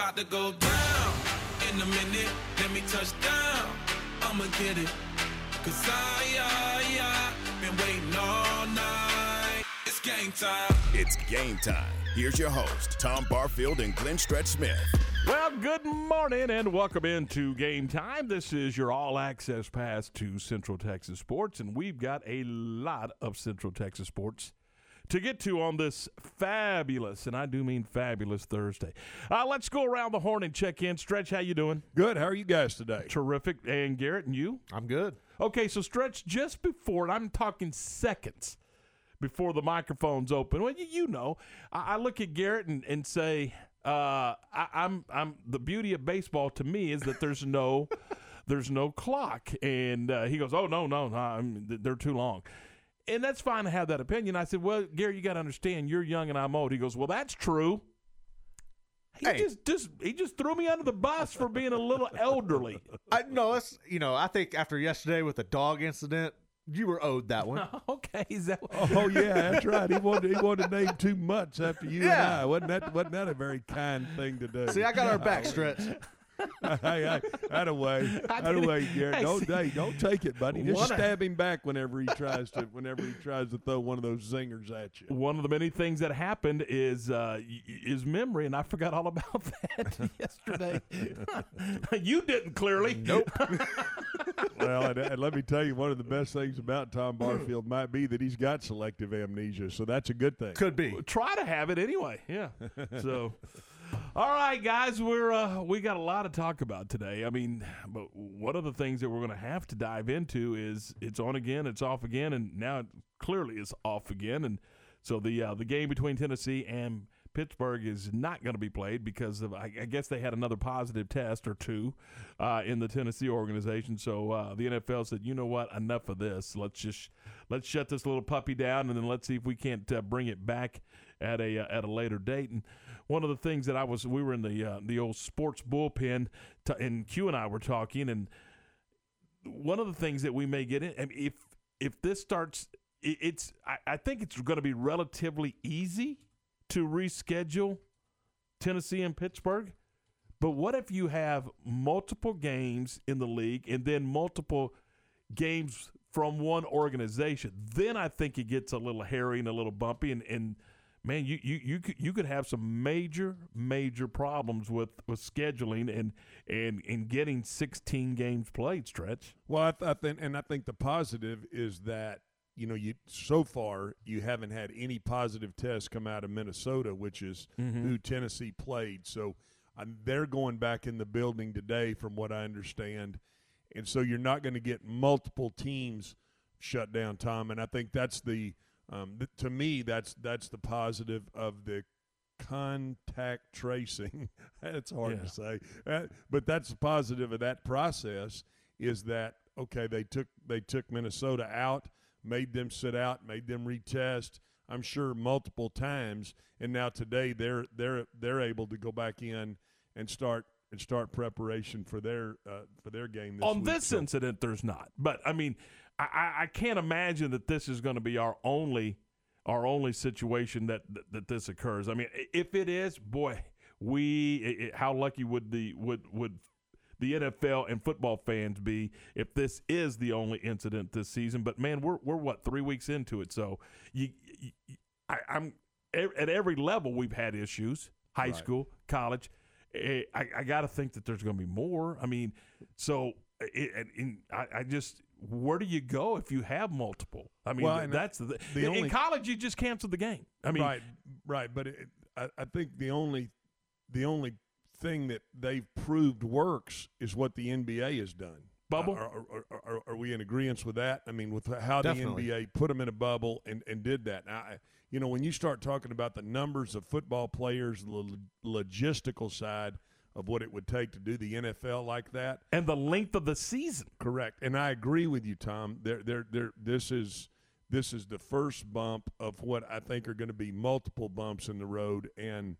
about to go down. In a minute, let me touch down. I'ma get it. Cause I, I, I been waiting all night. It's game time. It's game time. Here's your host, Tom Barfield and Glenn Stretch Smith. Well, good morning and welcome into game time. This is your all access pass to Central Texas sports, and we've got a lot of Central Texas sports to get to on this fabulous, and I do mean fabulous Thursday. Uh, let's go around the horn and check in. Stretch, how you doing? Good. How are you guys today? Terrific. And Garrett and you? I'm good. Okay, so Stretch, just before, and I'm talking seconds before the microphone's open. Well, you, you know, I, I look at Garrett and, and say, uh, I, I'm I'm the beauty of baseball to me is that there's no there's no clock, and uh, he goes, oh no no no, I'm, they're too long. And that's fine to have that opinion. I said, well, Gary, you got to understand, you're young and I'm old. He goes, well, that's true. He Hey. just, just he just threw me under the bus for being a little elderly. I no, that's you know, I think after yesterday with the dog incident, you were owed that one. okay, is that oh, oh yeah, that's right. He wanted he wanted to name too much after you Yeah. and I. Wasn't that wasn't that a very kind thing to do? See, I got our back stretch. Hey, hey, that away, I that didn't- away, Garrett. Hey, Don't see- hey, don't take it, buddy. Just One- stab him back whenever he tries to whenever he tries to throw one of those zingers at you. one of the many things that happened is uh, y- y- is memory, and I forgot all about that yesterday. you didn't clearly. Nope. Well, and, and let me tell you, one of the best things about Tom Barfield might be that he's got selective amnesia, so that's a good thing. Could be. Try to have it anyway. Yeah. So, all right, guys, we're uh, we got a lot to talk about today. I mean, but one of the things that we're going to have to dive into is it's on again, it's off again, and now it clearly is off again, and so the uh, the game between Tennessee and Pittsburgh is not going to be played because of I, I guess they had another positive test or two uh, in the Tennessee organization. So uh, the NFL said, you know what, enough of this. Let's just let's shut this little puppy down, and then let's see if we can't uh, bring it back at a uh, at a later date. And one of the things that I was we were in the uh, the old sports bullpen, t- and Q and I were talking, and one of the things that we may get in, I mean, if if this starts, it, it's I, I think it's going to be relatively easy to reschedule Tennessee and Pittsburgh. But what if you have multiple games in the league and then multiple games from one organization? Then I think it gets a little hairy and a little bumpy, and, and man, you you you could you could have some major major problems with with scheduling and and and getting 16 games played. Stretch. Well, I, th- I think, and I think the positive is that you know you so far you haven't had any positive tests come out of Minnesota, which is who Tennessee played. So um, they're going back in the building today, from what I understand, and so you're not going to get multiple teams shut down, Tom. And I think that's the um, th- to me that's that's the positive of the contact tracing. it's hard Yeah. to say, Uh, but that's the positive of that process is that okay? They took they took Minnesota out, made them sit out, made them retest. I'm sure multiple times, and now today they're they're they're able to go back in and start and start preparation for their uh, for their game this On week. this So- incident, there's not. But I mean, I, I, can't imagine that this is going to be our only our only situation that, that that this occurs. I mean, if it is, boy, we i i how lucky would the would would the NFL and football fans be if this is the only incident this season? But man, we're we're what three weeks into it, so you, you, I, I'm e- at every level we've had issues, high Right. school, college. Eh, I, I got to think that there's going to be more. I mean, so it, and, and I, I just where do you go if you have multiple? I mean, Well, uh, that's the, the in, only- in college you just cancel the game. I mean, right, right. But it, I, I think the only the only thing that they've proved works is what the NBA has done. Bubble? Are, are, are, are, are we in agreement with that? I mean, with how Definitely. the NBA put them in a bubble and, and did that. Now, I, you know, when you start talking about the numbers of football players, the lo- logistical side of what it would take to do the NFL like that, and the length of the season. Correct, and I agree with you, Tom. There, there, there. This is this is the first bump of what I think are going to be multiple bumps in the road, and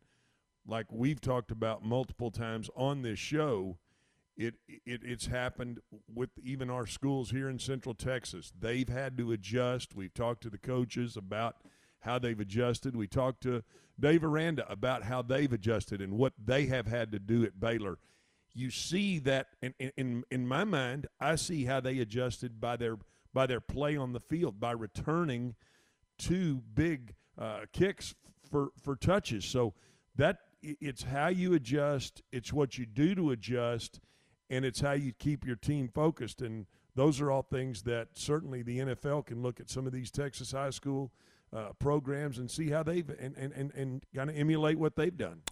like we've talked about multiple times on this show, it, it it's happened with even our schools here in Central Texas. They've had to adjust. We've talked to the coaches about how they've adjusted. We talked to Dave Aranda about how they've adjusted and what they have had to do at Baylor. You see that, in, in in my mind, I see how they adjusted by their by their play on the field by returning two big uh, kicks for for touches. So that it's how you adjust, it's what you do to adjust, and it's how you keep your team focused. And those are all things that certainly the NFL can look at some of these Texas high school uh, programs and see how they've and and and, and kind of emulate what they've done.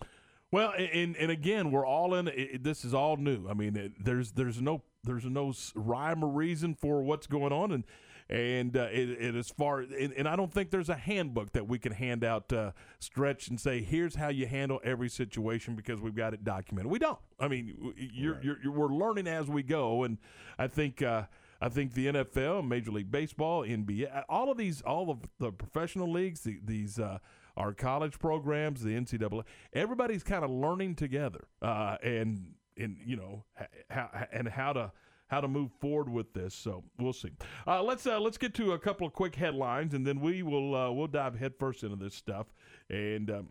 Well, and and again, we're all in. It, this is all new. I mean, it, there's there's no there's no rhyme or reason for what's going on, and and uh, it, it, as far and, and, I don't think there's a handbook that we can hand out, uh, stretch and say, here's how you handle every situation because we've got it documented. We don't. I mean, you're, right. you're, you're, we're learning as we go, and I think. Uh, I think the NFL, Major League Baseball, NBA, all of these, all of the professional leagues, the, these uh, our college programs, the NCAA, everybody's kind of learning together, uh, and and you know how and how to how to move forward with this. So we'll see. Uh, let's uh, let's get to a couple of quick headlines, and then we will uh, we'll dive headfirst into this stuff, and um,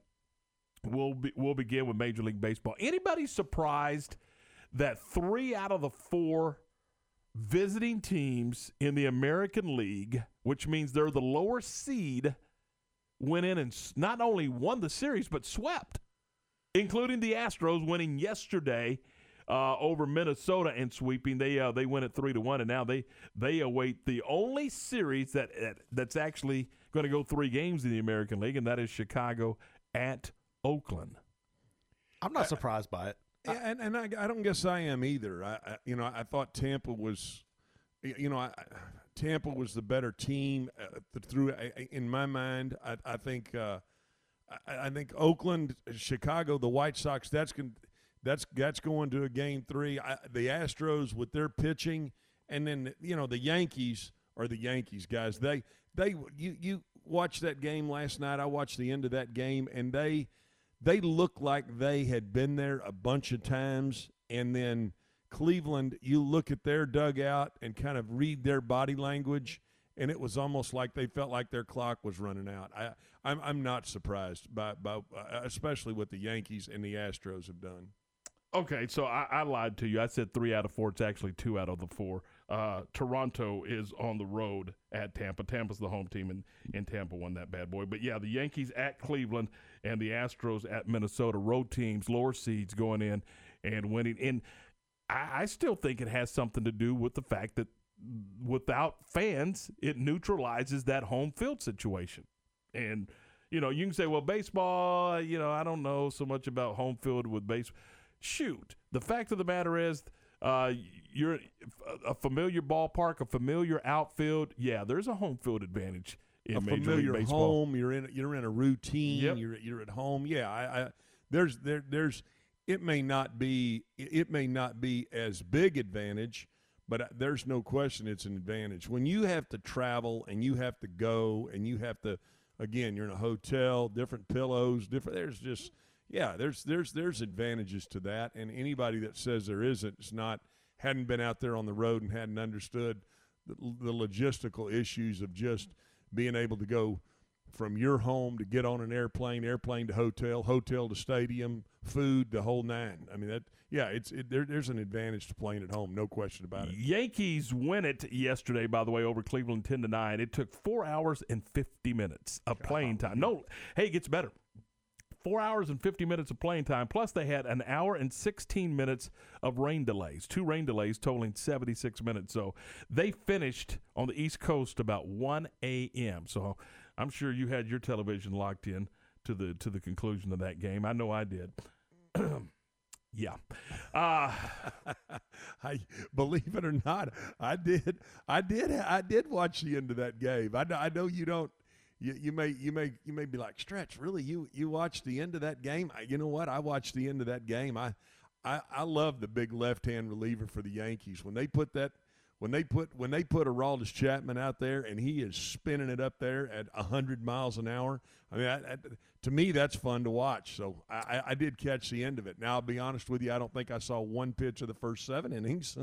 we'll be, we'll begin with Major League Baseball. Anybody surprised that three out of the four visiting teams in the American League, which means they're the lower seed went in and not only won the series but swept, including the Astros winning yesterday uh, over Minnesota and sweeping. They uh, they win at three to one, and now they they await the only series that that's actually going to go three games in the American League, and that is Chicago at Oakland. I'm not surprised by it. And and I, I don't guess I am either. I, I you know I thought Tampa was, you know I, Tampa was the better team uh, through. In my mind, I, I think uh, I, I, think Oakland, Chicago, the White Sox. That's going that's that's going to a game three. The Astros with their pitching, and then you know the Yankees are the Yankees guys. They they you you watched that game last night. I watched the end of that game, and they they looked like they had been there a bunch of times, and then Cleveland, you look at their dugout and kind of read their body language, and it was almost like they felt like their clock was running out. I, I'm, I'm not surprised by, by uh, especially what the Yankees and the Astros have done. Okay, so I, I, lied to you. I said three out of four. It's actually two out of the four. Uh, Toronto is on the road at Tampa. Tampa's the home team, and, and Tampa won that bad boy. But yeah, the Yankees at Cleveland and the Astros at Minnesota. Road teams, lower seeds going in and winning. And I, I still think it has something to do with the fact that without fans, it neutralizes that home field situation. And, you know, you can say, well, baseball, you know, I don't know so much about home field with baseball. Shoot. The fact of the matter is, uh, you're a familiar ballpark, a familiar outfield. Yeah, there's a home field advantage in a Major familiar League Baseball. home. You're in you're in a routine. Yep. You're you're at home. Yeah, I, I there's there there's it may not be it may not be as big advantage but uh, there's no question it's an advantage when you have to travel and you have to go and you have to again you're in a hotel different pillows different there's just yeah there's there's there's advantages to that and anybody that says there isn't is not hadn't been out there on the road and hadn't understood the, the logistical issues of just being able to go from your home to get on an airplane, airplane to hotel, hotel to stadium, food, the whole nine. I mean that. Yeah, it's it, there, there's an advantage to playing at home, no question about it. Yankees win it yesterday, by the way, over Cleveland, ten to nine. It took four hours and fifty minutes of playing time. No, hey, it gets better. Four hours and 50 minutes of playing time. Plus, they had an hour and 16 minutes of rain delays, two rain delays totaling 76 minutes. So they finished on the East Coast about 1 a.m. So I'm sure you had your television locked in to the to the conclusion of that game. I know I did. yeah. Uh, I believe it or not, I did. I did. I did watch the end of that game. I, I know you don't. You, you may you may you may be like stretch. Really, you you watched the end of that game? You know what? I watched the end of that game. I I, I love the big left hand reliever for the Yankees when they put that when they put when they put Aroldis Chapman out there and he is spinning it up there at hundred miles an hour. I mean, I, I, to me, that's fun to watch. So I, I did catch the end of it. Now I'll be honest with you, I don't think I saw one pitch of the first seven innings,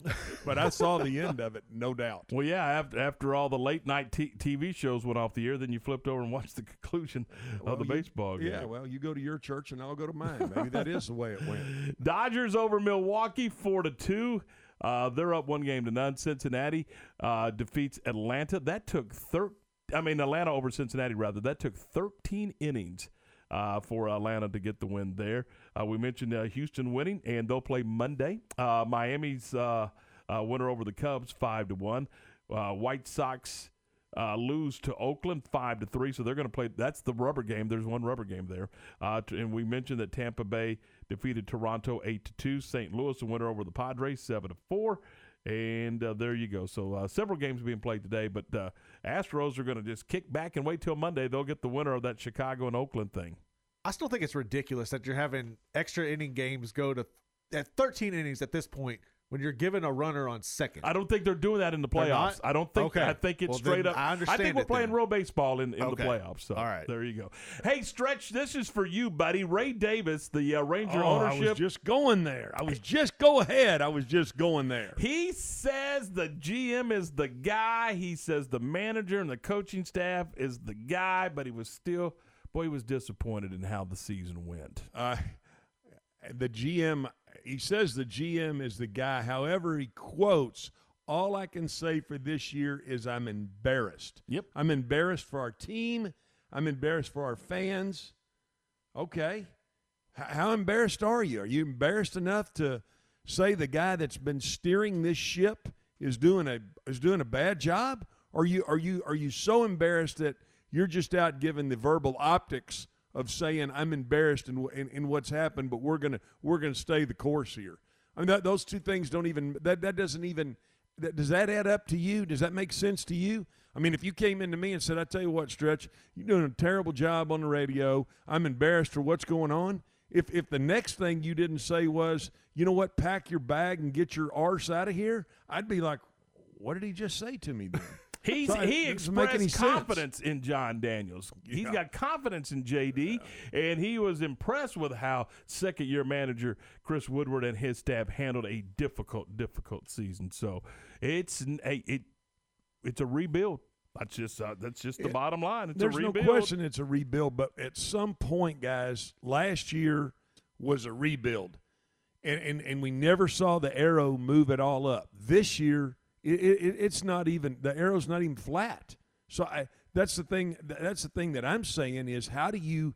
but I saw the end of it, no doubt. Well, yeah. After after all the late night t- TV shows went off the air, then you flipped over and watched the conclusion Well, of the you- baseball game. Yeah, well, you go to your church and I'll go to mine. Maybe that is the way it went. Dodgers over Milwaukee, four to two. Uh, they're up one game to none. Cincinnati uh, defeats Atlanta. That took thir- I mean Atlanta over Cincinnati rather. That took 13 innings uh, for Atlanta to get the win there. Uh, we mentioned uh, Houston winning, and they'll play Monday. Uh, Miami's winner over the Cubs, five to one. White Sox uh, lose to Oakland five to three, so they're going to play. That's the rubber game. There's one rubber game there, uh, and we mentioned that Tampa Bay defeated Toronto eight to two. St. Louis the winner over the Padres seven to four, and uh, there you go. So uh, several games being played today, but uh, Astros are going to just kick back and wait till Monday. They'll get the winner of that Chicago and Oakland thing. I still think it's ridiculous that you're having extra inning games go to at 13 innings at this point when you're given a runner on second. I don't think they're doing that in the playoffs. I don't think. Okay. I think it's Well, straight up. I understand I think we're playing then. real baseball in, in Okay. the playoffs. So All right. there you go. Hey, stretch. This is for you, buddy. Ray Davis, the uh, Ranger oh, I was just going there. I was just go ahead. I was just going there. He says the GM is the guy. He says the manager and the coaching staff is the guy, but he was still, boy, he was disappointed in how the season went. Uh, the GM, he says the GM is the guy. However, he quotes, all I can say for this year is I'm embarrassed. Yep. I'm embarrassed for our team. I'm embarrassed for our fans. Okay. H- how embarrassed are you? Are you embarrassed enough to say the guy that's been steering this ship is doing a is doing a bad job? Are you are you are you so embarrassed that you're just out giving the verbal optics of saying I'm embarrassed in, in, in what's happened, but we're gonna we're gonna stay the course here. I mean, that, those two things don't even that that doesn't even that, does that add up to you? Does that make sense to you? I mean, if you came into me and said, "I tell you what, Stretch, you're doing a terrible job on the radio. I'm embarrassed for what's going on." If if the next thing you didn't say was, "You know what? Pack your bag and get your arse out of here," I'd be like, "What did he just say to me?" Then He's, So he doesn't make any expressed sense. confidence in Jon Daniels. He's Yeah. got confidence in JD, and he was impressed with how second year manager Chris Woodward and his staff handled a difficult, difficult season. So it's a it it's a rebuild. That's just uh, that's just the Yeah. bottom line. It's There's a no rebuild. question it's a rebuild, but at some point, guys, last year was a rebuild, and and, and we never saw the arrow move it all up. This year, it, it, it's not even the arrow's not even flat. So I, that's the thing. That's the thing that I'm saying is how do you,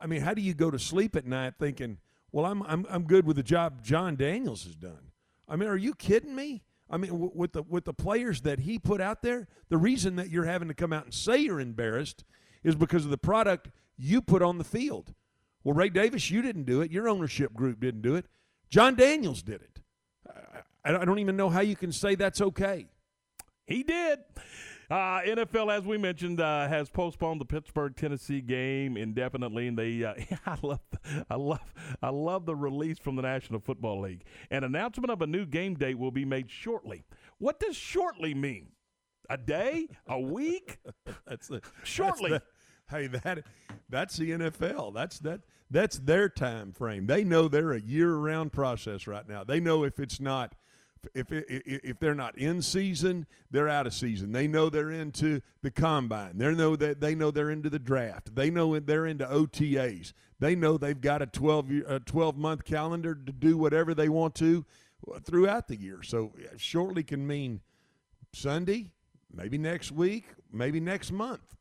I mean, how do you go to sleep at night thinking, well, I'm I'm I'm good with the job Jon Daniels has done. I mean, are you kidding me? I mean, w- with the with the players that he put out there, the reason that you're having to come out and say you're embarrassed is because of the product you put on the field. Well, Ray Davis, you didn't do it. Your ownership group didn't do it. Jon Daniels did it. I, I don't even know how you can say that's okay. He did. Uh, NFL, as we mentioned, uh, has postponed the Pittsburgh Tennessee game indefinitely, and they. Uh, I love, I love, I love the release from the National Football League. An announcement of a new game date will be made shortly. What does shortly mean? A day? A week? That's the Shortly. that's the- hey, that that's the NFL. That's that that's their time frame. They know they're a year-round process right now. They know if it's not if if they're not in season, they're out of season. They know they're into the combine. They know that they know they're into the draft. They know they're into OTAs. They know they've got a 12 year, a 12 month calendar to do whatever they want to uh, throughout the year. So shortly can mean Sunday, maybe next week, maybe next month.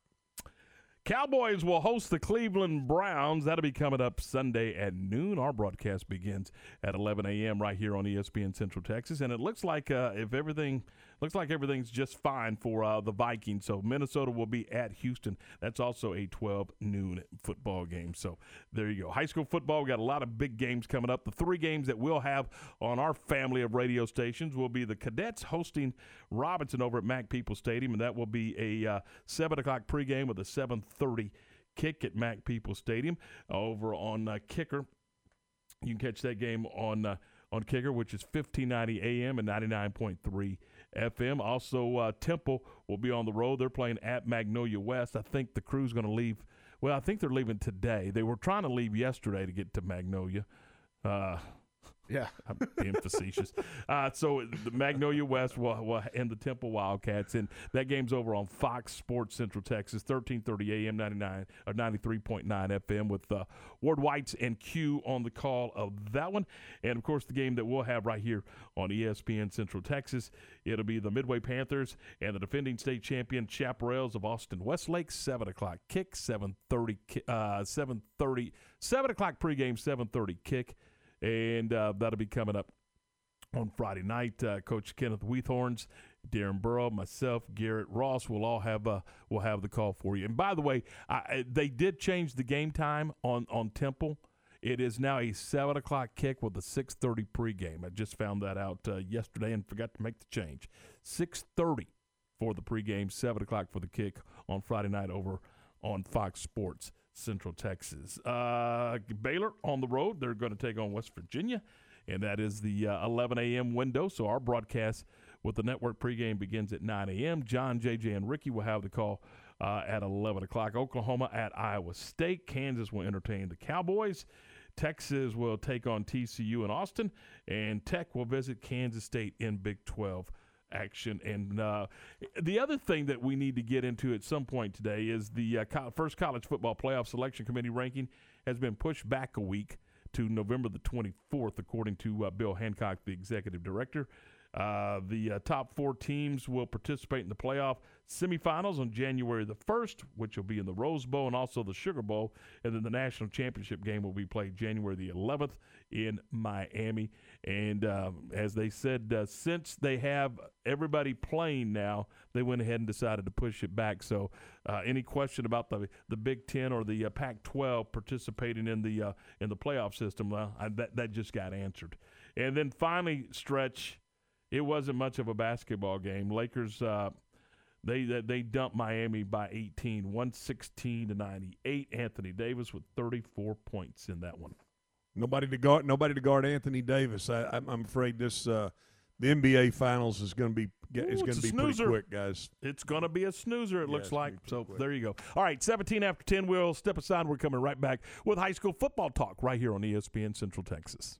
Cowboys will host the Cleveland Browns. That'll be coming up Sunday at noon. Our broadcast begins at 11 a.m. right here on ESPN Central Texas, and it looks like uh, if everything looks like everything's just fine for uh, the Vikings. So Minnesota will be at Houston. That's also a 12 noon football game. So there you go. High school football. We got a lot of big games coming up. The three games that we'll have on our family of radio stations will be the Cadets hosting Robinson over at Mac People Stadium, and that will be a uh, seven o'clock pregame with a 7:30 kick at Mac People Stadium over on uh, Kicker. You can catch that game on uh, on Kicker, which is 1590 AM and 99.3 FM. Also, uh, Temple will be on the road. They're playing at Magnolia West. I think the crew's going to leave. Well, I think they're leaving today. They were trying to leave yesterday to get to Magnolia. Uh, Yeah. I'm being facetious. Uh, so the Magnolia West will, will, and the Temple Wildcats, and that game's over on Fox Sports Central Texas, 1330 AM, 99 or 93.9 FM, with uh, Ward Whites and Q on the call of that one, and of course the game that we'll have right here on ESPN Central Texas. It'll be the Midway Panthers and the defending state champion Chaparrals of Austin Westlake. Seven o'clock kick, 7:30, uh, 7:30, 7 o'clock pregame, 7:30 kick and uh, that'll be coming up on Friday night. Uh, Coach Kenneth Weathorns, Darren Burrow, myself, Garrett Ross will all have uh, will have the call for you. And by the way, I, they did change the game time on on Temple. It is now a seven o'clock kick with a six thirty pregame. I just found that out uh, yesterday and forgot to make the change. Six thirty for the pregame, seven o'clock for the kick on Friday night over on Fox Sports Central Texas. Uh, Baylor on the road. They're going to take on West Virginia, and that is the uh, 11 a.m. window. So our broadcast with the network pregame begins at 9 a.m. John, JJ, and Ricky will have the call uh, at 11 o'clock. Oklahoma at Iowa State. Kansas will entertain the Cowboys. Texas will take on TCU in Austin, and Tech will visit Kansas State in Big 12 action. And uh, the other thing that we need to get into at some point today is the uh, co- first college football playoff selection committee ranking has been pushed back a week to November the 24th, according to uh, Bill Hancock, the executive director. Uh, the uh, top four teams will participate in the playoff semifinals on January the 1st, which will be in the Rose Bowl and also the Sugar Bowl. And then the national championship game will be played January the 11th in Miami. And um, as they said, uh, since they have everybody playing now, they went ahead and decided to push it back. So, uh, any question about the the Big Ten or the uh, Pac-12 participating in the uh, in the playoff system? Well, I, that that just got answered. And then finally, stretch. It wasn't much of a basketball game. Lakers. Uh, they, they they dumped Miami by 18, 116 to 98. Anthony Davis with 34 points in that one. Nobody to guard. Nobody to guard Anthony Davis. I, I'm, I'm afraid this uh, the NBA Finals is going to be is going to be pretty quick, guys. It's going to be a snoozer, it Yeah, looks like. So quick. there you go. All right, 17 after 10. We'll step aside. We're coming right back with high school football talk right here on ESPN Central Texas.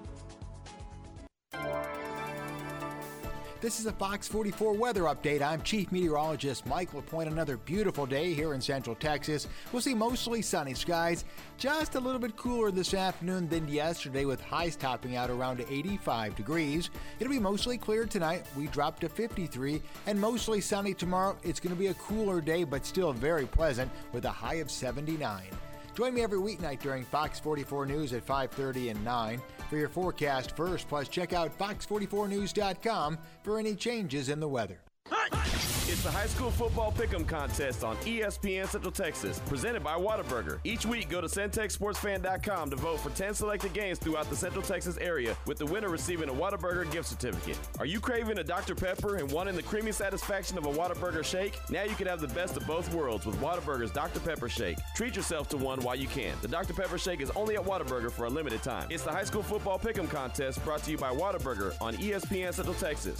This is a Fox 44 weather update. I'm Chief Meteorologist Mike LaPointe. Another beautiful day here in Central Texas. We'll see mostly sunny skies, just a little bit cooler this afternoon than yesterday, with highs topping out around 85 degrees. It'll be mostly clear tonight. We drop to 53, and mostly sunny tomorrow. It's going to be a cooler day, but still very pleasant, with a high of 79. Join me every weeknight during Fox 44 News at 5:30 and 9 for your forecast first. Plus, check out fox44news.com for any changes in the weather. It's the high school football pick'em contest on ESPN Central Texas, presented by Whataburger. Each week, go to centexsportsfan.com to vote for 10 selected games throughout the Central Texas area, with the winner receiving a Whataburger gift certificate. Are you craving a Dr. Pepper and wanting the creamy satisfaction of a Whataburger shake? Now you can have the best of both worlds with Whataburger's Dr. Pepper Shake. Treat yourself to one while you can. The Dr. Pepper Shake is only at Whataburger for a limited time. It's the high school football pick'em contest brought to you by Whataburger on ESPN Central Texas.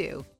to.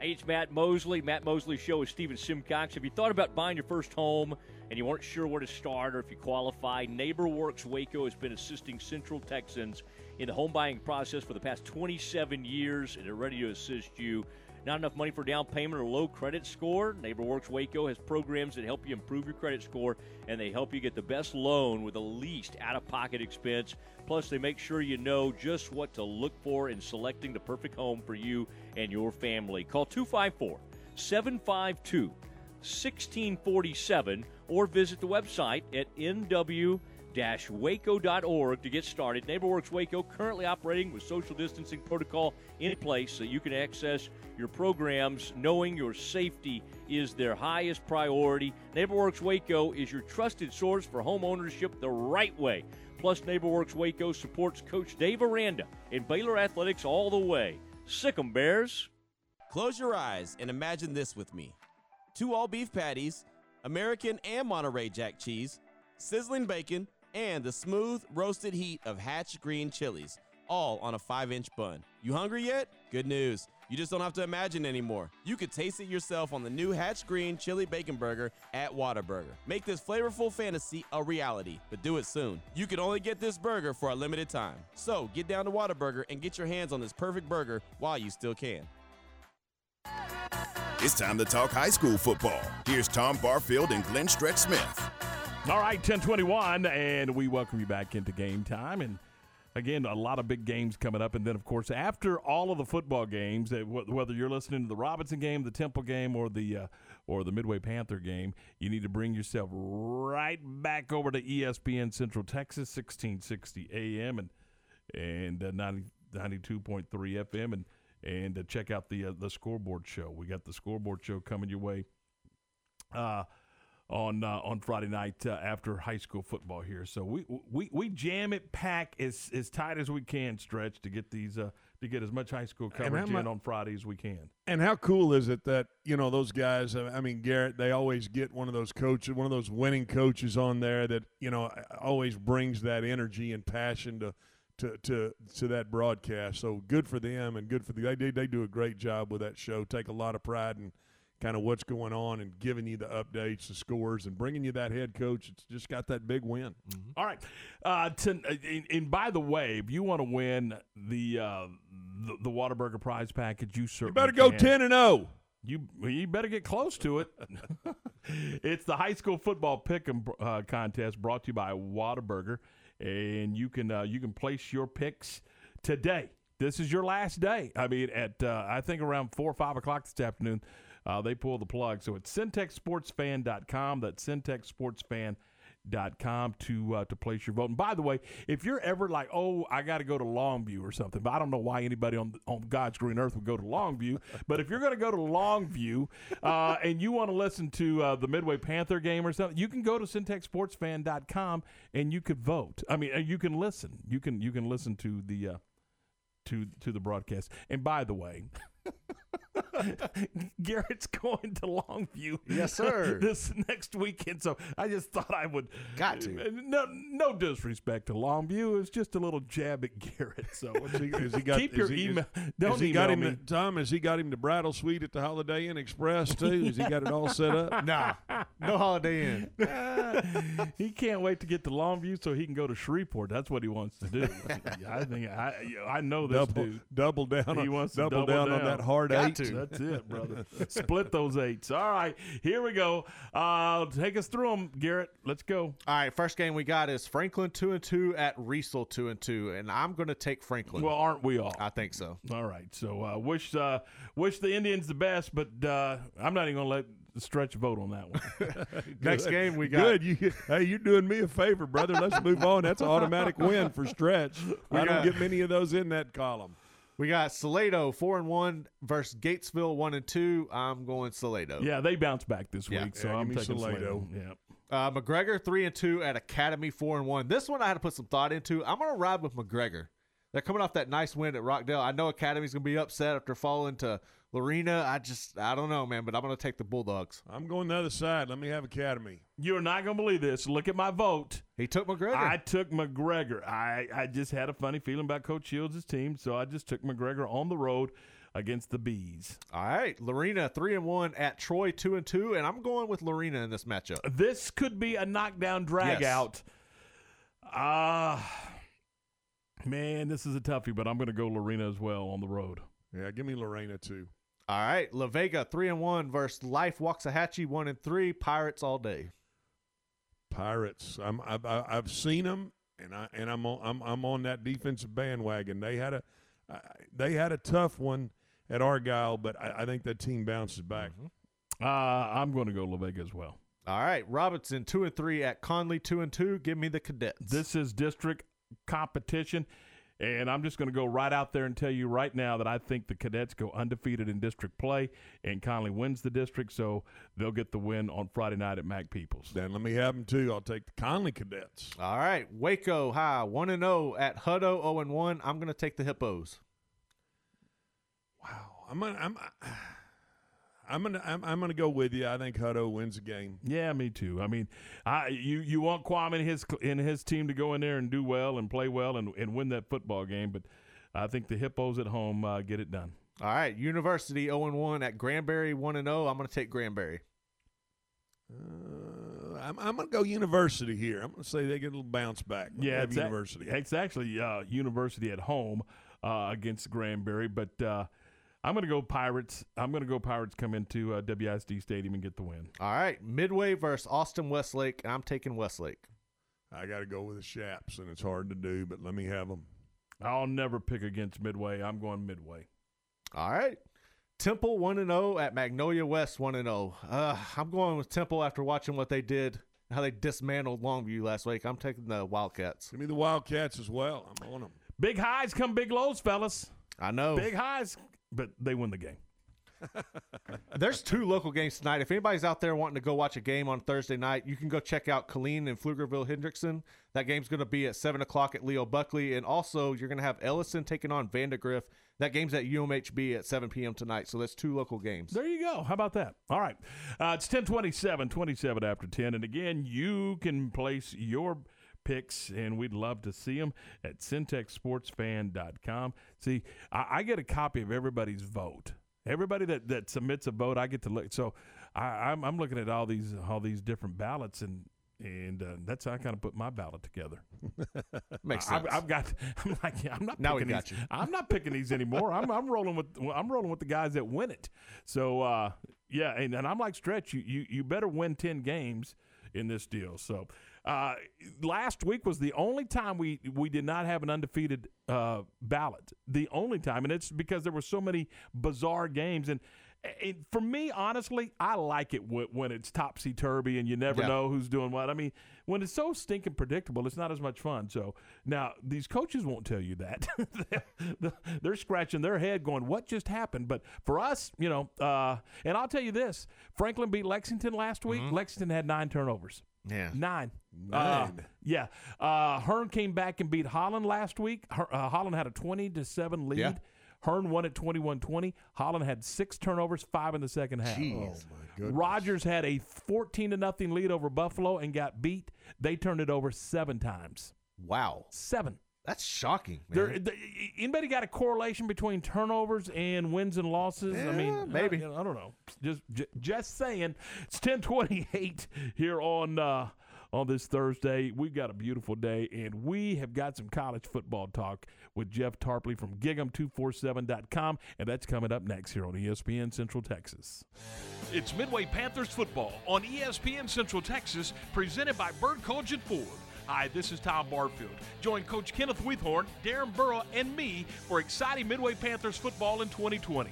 Hey, it's Matt Mosley. Matt Mosley Show with Stephen Simcox. If you thought about buying your first home and you weren't sure where to start or if you qualify, NeighborWorks Waco has been assisting Central Texans in the home buying process for the past 27 years, and they're ready to assist you. Not enough money for down payment or low credit score? NeighborWorks Waco has programs that help you improve your credit score, and they help you get the best loan with the least out of pocket expense. Plus, they make sure you know just what to look for in selecting the perfect home for you and your family. Call 254 752 1647 or visit the website at nw waco.org to get started. NeighborWorks Waco currently operating with social distancing protocol in place so you can access your programs knowing your safety is their highest priority. NeighborWorks Waco is your trusted source for home ownership the right way. Plus, NeighborWorks Waco supports Coach Dave Aranda in Baylor Athletics all the way. Sick 'em Bears. Close your eyes and imagine this with me two all beef patties, American and Monterey Jack cheese, sizzling bacon, and the smooth roasted heat of Hatch green chilies, all on a 5 inch bun. You hungry yet? Good news. You just don't have to imagine anymore. You could taste it yourself on the new Hatch Green Chili Bacon Burger at Whataburger. Make this flavorful fantasy a reality, but do it soon. You can only get this burger for a limited time. So get down to Whataburger and get your hands on this perfect burger while you still can. It's time to talk high school football. Here's Tom Barfield and Glenn Stretch Smith. All right, 1021, and we welcome you back into game time. And again, a lot of big games coming up. And then, of course, after all of the football games, whether you're listening to the Robinson game, the Temple game, or the uh, or the Midway Panther game, you need to bring yourself right back over to ESPN Central Texas, 1660 AM and and uh, 90, 92.3 FM, and and uh, check out the uh, the scoreboard show. We got the scoreboard show coming your way. Uh, on uh, on Friday night uh, after high school football here. So we we we jam it, pack as as tight as we can, stretch to get these uh, to get as much high school coverage in on Friday as we can. And how cool is it that you know those guys? uh, I mean, Garrett. They always get one of those coaches, one of those winning coaches on there that you know always brings that energy and passion to to to to that broadcast. So good for them and good for the they they do a great job with that show. Take a lot of pride in kind of what's going on and giving you the updates, the scores, and bringing you that head coach. It's just got that big win. All right. Uh, to, and, and by the way, if you want to win the uh, the, the Whataburger prize package, you certainly better go can. 10 and oh. 0. You you better get close to it. it's the high school football pick 'em uh, contest brought to you by Whataburger, and you can uh, you can place your picks today. This is your last day. I mean, at uh, I think around four or five o'clock this afternoon, uh, they pull the plug. So it's centexsportsfan.com. That's centexsportsfan.com to uh, to place your vote. And by the way, if you're ever like, oh, I got to go to Longview or something, but I don't know why anybody on on God's green earth would go to Longview. but if you're going to go to Longview uh, and you want to listen to uh, the Midway Panther game or something, you can go to centexsportsfan.com and you could vote. I mean, you can listen. You can you can listen to the uh, to to the broadcast. And by the way. Garrett's going to Longview. Yes, sir. this next weekend, so I just thought I would Got to. No, no disrespect to Longview. It's just a little jab at Garrett. So he, he got, keep your he- email. has- don't he email got him me. to- Tom, has he got him to Bridal Suite at the Holiday Inn Express too? Has he got it all set up? Nah, no Holiday Inn. he can't wait to get to Longview so he can go to Shreveport. That's what he wants to do. I think I I know this double, dude. double down. He on, wants to double, double down, on that hard Got eight. to. That's it, brother. Split those eights. All right, here we go. Uh, take us through them, Garrett. Let's go. All right, first game we got is Franklin two and two at Riesel two and two, and I'm going to take Franklin. Well, aren't we all? I think so. All right. So uh, wish uh, wish the Indians the best, but uh, I'm not even gonna let stretch vote on that one. Next game we got Good. You, hey, you're doing me a favor, brother. Let's move on. That's an automatic win for Stretch. I don't get many of those in that column. We got Salado four and one versus Gatesville one and two. I'm going Salado. Yeah, they bounced back this Yeah. week, so Yeah, I'm give me taking Salado. Salado. Yeah. Uh, McGregor three and two at Academy four and one. This one I had to put some thought into. I'm gonna ride with McGregor. They're coming off that nice win at Rockdale. I know Academy's gonna be upset after falling to Lorena. I just I don't know, man, but I'm gonna take the Bulldogs. I'm going the other side. Let me have Academy. You're not gonna believe this. Look at my vote. He took McGregor. I took McGregor. I, I just had a funny feeling about Coach Shields' team, so I just took McGregor on the road against the Bees. All right, Lorena three and one at Troy two and two, and I'm going with Lorena in this matchup. This could be a knockdown drag Yes. out. Ah, man, this is a toughie, but I'm going to go Lorena as well on the road. Yeah, give me Lorena too. All right, La Vega three and one versus Life Waxahachie one and three. Pirates all day. Pirates. I'm, I've, I- I've seen them, and I and I'm on I'm, I'm on that defensive bandwagon. They had a I- they had a tough one at Argyle, but I, I think that team bounces back. Uh, I'm going to go La Vega as well. All right, Robinson two and three at Connally two and two. Give me the Cadets. This is district competition, and I'm just going to go right out there and tell you right now that I think the Cadets go undefeated in district play, and Connally wins the district, so they'll get the win on Friday night at Mac Peoples. Then let me have them too. I'll take the Connally Cadets. All right, Waco High one and zero at Hutto zero and one. I'm gonna take the Hippos. Wow, I'm gonna, I'm I'm gonna I'm, I'm gonna go with you. I think Hutto wins the game. Yeah, me too. I mean, I you you want Kwame and his in his team to go in there and do well and play well and, and win that football game, but I think the Hippos at home uh, get it done. All right, University zero and one at Granbury one and zero. I'm gonna take Granbury. Uh, I'm, I'm gonna go University here. I'm gonna say they get a little bounce back. I'm Yeah, have it's a- University. it's actually uh, University at home uh, against Granbury, but uh, I'm going to go Pirates. I'm going to go Pirates come into uh, WISD Stadium and get the win. All right, Midway versus Austin Westlake, I'm taking Westlake. I got to go with the Shaps, and it's hard to do, but let me have them. I'll never pick against Midway. I'm going Midway. All right. Temple 1 and 0 at Magnolia West 1 and 0. Uh, I'm going with Temple after watching what they did, how they dismantled Longview last week. I'm taking the Wildcats. Give me the Wildcats as well. I'm on them. Big highs come big lows, fellas. I know. Big highs, but they win the game. There's two local games tonight. If anybody's out there wanting to go watch a game on Thursday night, you can go check out Colleen and Pflugerville Hendrickson. That game's going to be at 7 o'clock at Leo Buckley. And also, you're going to have Ellison taking on Vandegrift. That game's at UMHB at 7 p.m. tonight. So that's two local games. There you go. How about that? All right. Uh, it's 1027, 27 after 10. And again, you can place your picks, and we'd love to see them at centexsportsfan.com. See, I, I get a copy of everybody's vote. Everybody that, that submits a vote, I get to look. So I, I'm, I'm looking at all these all these different ballots, and and uh, that's how I kind of put my ballot together. Makes I- I've, sense. I've got. I'm like, I'm not. Now we picking got these, you. I'm not picking these anymore. I'm I'm rolling with I'm rolling with the guys that win it. So uh, yeah, and, and I'm like Stretch. You, you you better win ten games in this deal. So uh, last week was the only time we we did not have an undefeated uh, ballot. The only time, and it's because there were so many bizarre games and. For me, honestly, I like it w- when it's topsy turvy and you never Yeah. know who's doing what. I mean, when it's so stinking predictable, it's not as much fun. So now these coaches won't tell you that. they're, they're scratching their head, going, "What just happened?" But for us, you know, uh, and I'll tell you this: Franklin beat Lexington last week. Lexington had nine turnovers. Yeah. Nine. Nine. Uh, yeah. Uh, Hearne came back and beat Holland last week. Her, uh, Holland had a 20 to 7 lead. Yeah. Hearne won at 21 20. Holland had six turnovers, five in the second half. Jeez. Oh my goodness. Rogers had a 14 to nothing lead over Buffalo and got beat. They turned it over seven times. Wow. Seven. That's shocking. Man. There, th- anybody got a correlation between turnovers and wins and losses? I mean, maybe. I, I don't know. Just, just saying. It's ten twenty eight here on uh, on this Thursday. We've got a beautiful day, and we have got some college football talk with Jeff Tarpley from Gig'em247.com, and that's coming up next here on ESPN Central Texas. It's Midway Panthers football on ESPN Central Texas, presented by Bird Kultgen Ford. Hi, this is Tom Barfield. Join Coach Kenneth Weathorn, Darren Burrow, and me for exciting Midway Panthers football in 2020.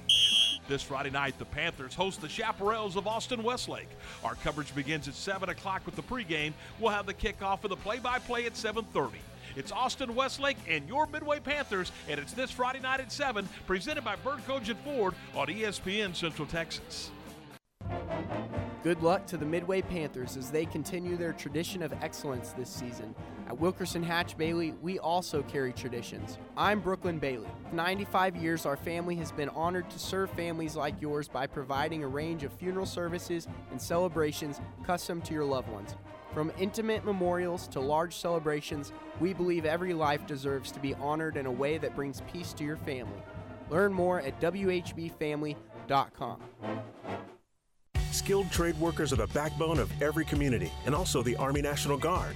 This Friday night, the Panthers host the Chaparrals of Austin Westlake. Our coverage begins at 7 o'clock with the pregame. We'll have the kickoff of the play-by-play at 7.30. It's Austin Westlake and your Midway Panthers, and it's this Friday night at 7, presented by Bird Kultgen Ford on ESPN Central Texas. Good luck to the Midway Panthers as they continue their tradition of excellence this season. At Wilkerson Hatch Bailey, we also carry traditions. I'm Brooklyn Bailey. For 95 years, our family has been honored to serve families like yours by providing a range of funeral services and celebrations custom to your loved ones. From intimate memorials to large celebrations, we believe every life deserves to be honored in a way that brings peace to your family. Learn more at WHBFamily.com. Skilled trade workers are the backbone of every community and also the Army National Guard.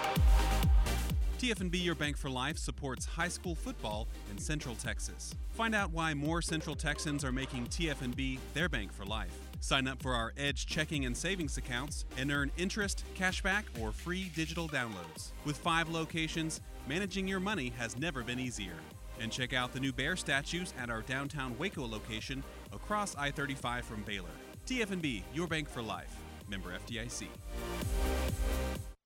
TFNB Your Bank for Life supports high school football in Central Texas. Find out why more Central Texans are making TFNB their bank for life. Sign up for our Edge checking and savings accounts and earn interest, cashback, or free digital downloads. With five locations, managing your money has never been easier. And check out the new bear statues at our downtown Waco location across I 35 from Baylor. TFNB, your bank for life. Member FDIC.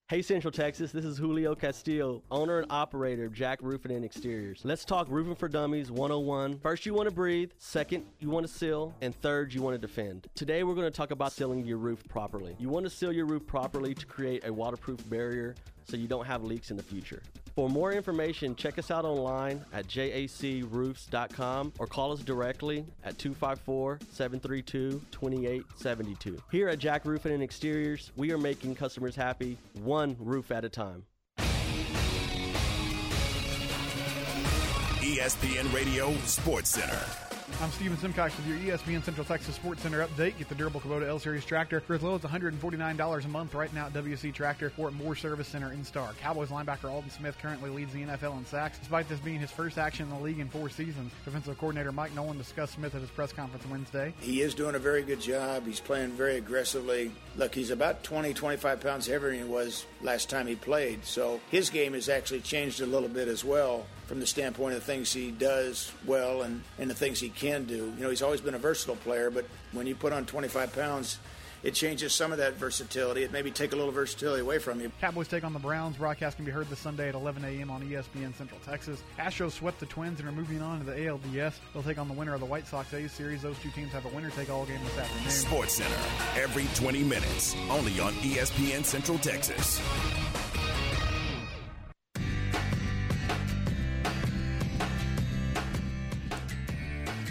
Hey Central Texas, this is Julio Castillo, owner and operator of Jack Roofing and Exteriors. Let's talk roofing for dummies 101. First, you want to breathe, second, you want to seal, and third, you want to defend. Today, we're going to talk about sealing your roof properly. You want to seal your roof properly to create a waterproof barrier so you don't have leaks in the future. For more information, check us out online at jacroofs.com or call us directly at 254 732 2872. Here at Jack Roofing and Exteriors, we are making customers happy one roof at a time. ESPN Radio Sports Center. I'm Steven Simcox with your ESPN Central Texas Sports Center update. Get the durable Kubota L Series tractor for as low as $149 a month right now at WC Tractor or at Moore Service Center in Star. Cowboys linebacker Aldon Smith currently leads the NFL in sacks. Despite this being his first action in the league in four seasons, defensive coordinator Mike Nolan discussed Smith at his press conference Wednesday. He is doing a very good job. He's playing very aggressively. Look, he's about 20, 25 pounds heavier than he was last time he played, so his game has actually changed a little bit as well from the standpoint of the things he does well and, and the things he can do. You know, he's always been a versatile player, but when you put on 25 pounds, it changes some of that versatility. It maybe take a little versatility away from you. Cowboys take on the Browns. Broadcast can be heard this Sunday at 11 a.m. on ESPN Central Texas. Astros swept the Twins and are moving on to the ALDS. They'll take on the winner of the White Sox A Series. Those two teams have a winner-take-all game this afternoon. Sports Center every 20 minutes, only on ESPN Central Texas.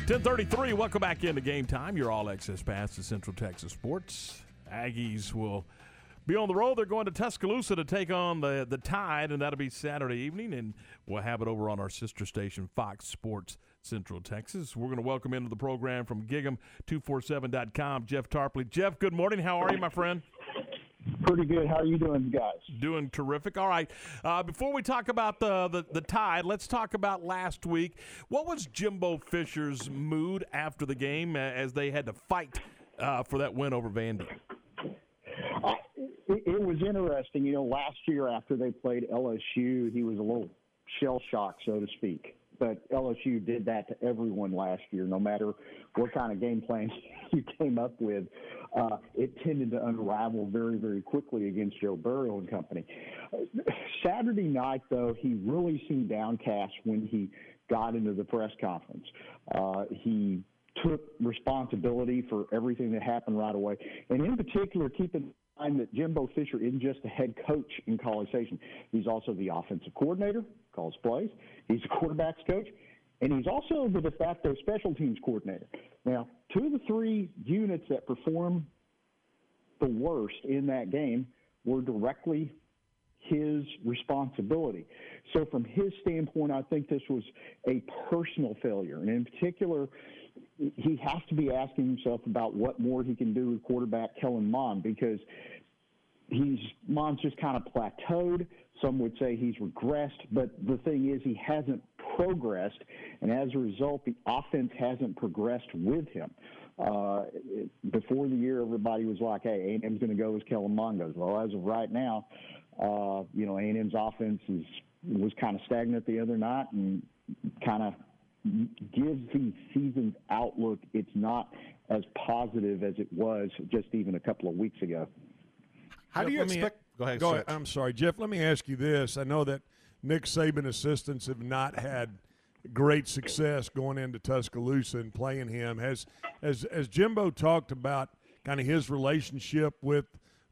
1033, welcome back into game time. Your all access pass to Central Texas Sports. Aggies will be on the road. They're going to Tuscaloosa to take on the, the Tide, and that'll be Saturday evening. And we'll have it over on our sister station, Fox Sports Central Texas. We're going to welcome into the program from Gig'em247.com, Jeff Tarpley. Jeff, good morning. How are you, my friend? Pretty good. How are you doing, guys? Doing terrific. All right. Uh, before we talk about the, the, the Tide, let's talk about last week. What was Jimbo Fisher's mood after the game as they had to fight uh, for that win over Vandy? Uh, it, it was interesting. You know, last year after they played LSU, he was a little shell shocked, so to speak but LSU did that to everyone last year. No matter what kind of game plan you came up with, uh, it tended to unravel very, very quickly against Joe Burrow and company. Saturday night, though, he really seemed downcast when he got into the press conference. Uh, he took responsibility for everything that happened right away, and in particular, keep in mind that Jimbo Fisher isn't just a head coach in College Station; he's also the offensive coordinator, calls plays. He's a quarterbacks coach, and he's also the de facto special teams coordinator. Now, two of the three units that perform the worst in that game were directly his responsibility. So, from his standpoint, I think this was a personal failure. And in particular, he has to be asking himself about what more he can do with quarterback Kellen Mond because he's Mond's just kind of plateaued. Some would say he's regressed, but the thing is, he hasn't progressed, and as a result, the offense hasn't progressed with him. Uh, before the year, everybody was like, "Hey, A&M's going to go as Kellen Mond. Well, as of right now, uh, you know, A&M's offense is was kind of stagnant the other night, and kind of gives the season's outlook. It's not as positive as it was just even a couple of weeks ago. How do you expect? Go ahead. Go ahead. I'm sorry, Jeff. Let me ask you this. I know that Nick Saban assistants have not had great success going into Tuscaloosa and playing him. Has as as Jimbo talked about kind of his relationship with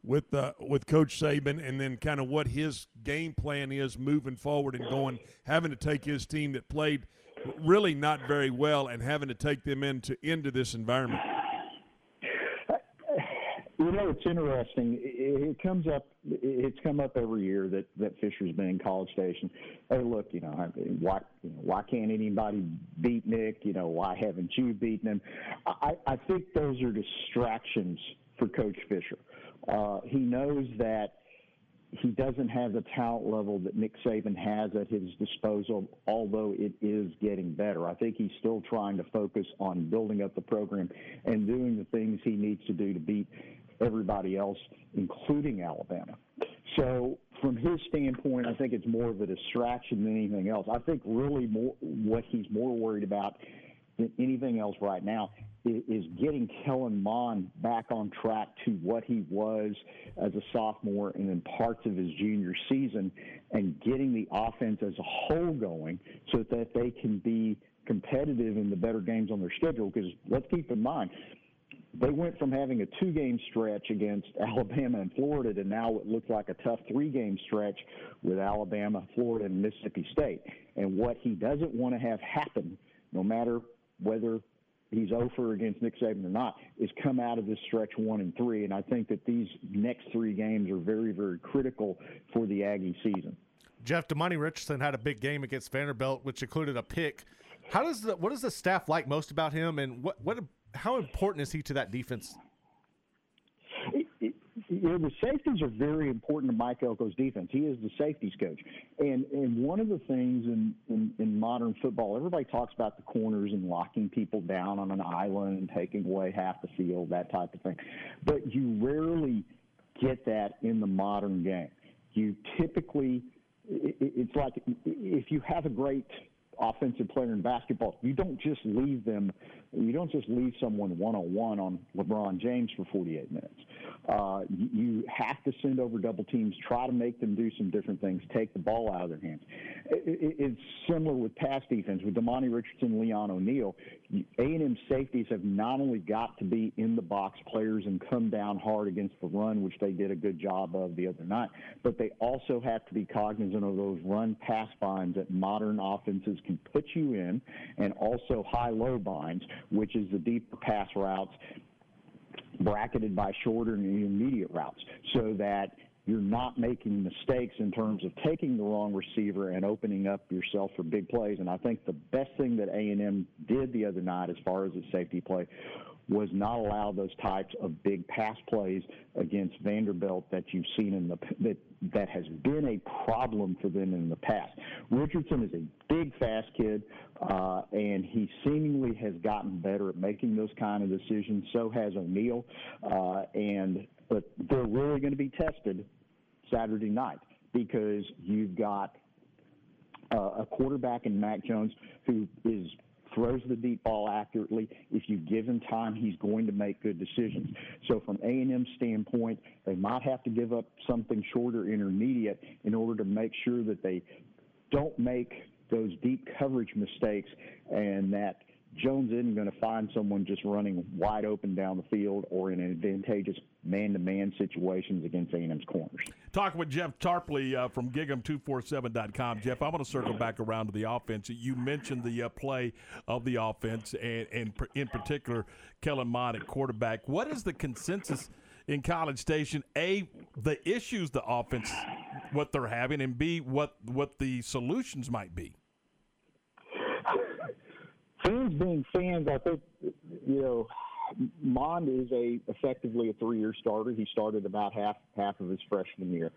with uh, with Coach Saban, and then kind of what his game plan is moving forward and going, having to take his team that played really not very well and having to take them into into this environment. You know, it's interesting. It, comes up. It's come up every year that that Fisher's been in College Station. Hey, look, you know, why why can't anybody beat Nick? You know, why haven't you beaten him? I, I think those are distractions for Coach Fisher. Uh, he knows that he doesn't have the talent level that Nick Saban has at his disposal, although it is getting better. I think he's still trying to focus on building up the program and doing the things he needs to do to beat everybody else, including Alabama. So, from his standpoint, I think it's more of a distraction than anything else. I think really more what he's more worried about than anything else right now is getting Kellen Mond back on track to what he was as a sophomore and in parts of his junior season and getting the offense as a whole going so that they can be competitive in the better games on their schedule. Because let's keep in mind, they went from having a two game stretch against Alabama and Florida to now it looks like a tough three game stretch with Alabama, Florida, and Mississippi State. And what he doesn't want to have happen, no matter whether he's oh over against Nick Saban or not, is come out of this stretch one and three. And I think that these next three games are very, very critical for the Aggie season. Jeff Demani Richardson had a big game against Vanderbilt, which included a pick. How does the what does the staff like most about him, and what what how important is he to that defense? you know, the safeties are very important to Mike Elko's defense. He is the safeties coach. And and one of the things in, in, in modern football, everybody talks about the corners and locking people down on an island and taking away half the field, that type of thing. But you rarely get that in the modern game. You typically, it, it- it's like if you have a great offensive player in basketball, you don't just leave them, you don't just leave someone one on one on LeBron James for 48 minutes. Uh, you, have to send over double teams, try to make them do some different things, take the ball out of their hands. It, it, it's similar with pass defense with Demani Richardson, Leon O'Neal. A&M safeties have not only got to be in the box players and come down hard against the run, which they did a good job of the other night, but they also have to be cognizant of those run pass binds that modern offenses can put you in, and also high low binds, which is the deeper pass routes bracketed by shorter and intermediate routes so that you're not making mistakes in terms of taking the wrong receiver and opening up yourself for big plays. And I think the best thing that A&M did the other night as far as its safety play was not allow those types of big pass plays against Vanderbilt that you've seen in the that that has been a problem for them in the past. Richardson is a big, fast kid, uh, and he seemingly has gotten better at making those kind of decisions. So has O'Neal, uh, and but they're really going to be tested Saturday night because you've got uh, a quarterback in Mac Jones who is throws the deep ball accurately. If you give him time, he's going to make good decisions. So from A&M standpoint, they might have to give up something shorter intermediate in order to make sure that they don't make those deep coverage mistakes and that Jones isn't going to find someone just running wide open down the field or in advantageous man-to-man situations against A&M's corners. Talking with Jeff Tarpley uh, from Gig'em247.com. Jeff, I want to circle back around to the offense. You mentioned the uh, play of the offense, and, and in particular, Kellen Mond at quarterback. What is the consensus in College Station? A, the issues the offense, what they're having, and B, what what the solutions might be fans being fans, I think you know Mond is a effectively a three year starter. He started about half half of his freshman year.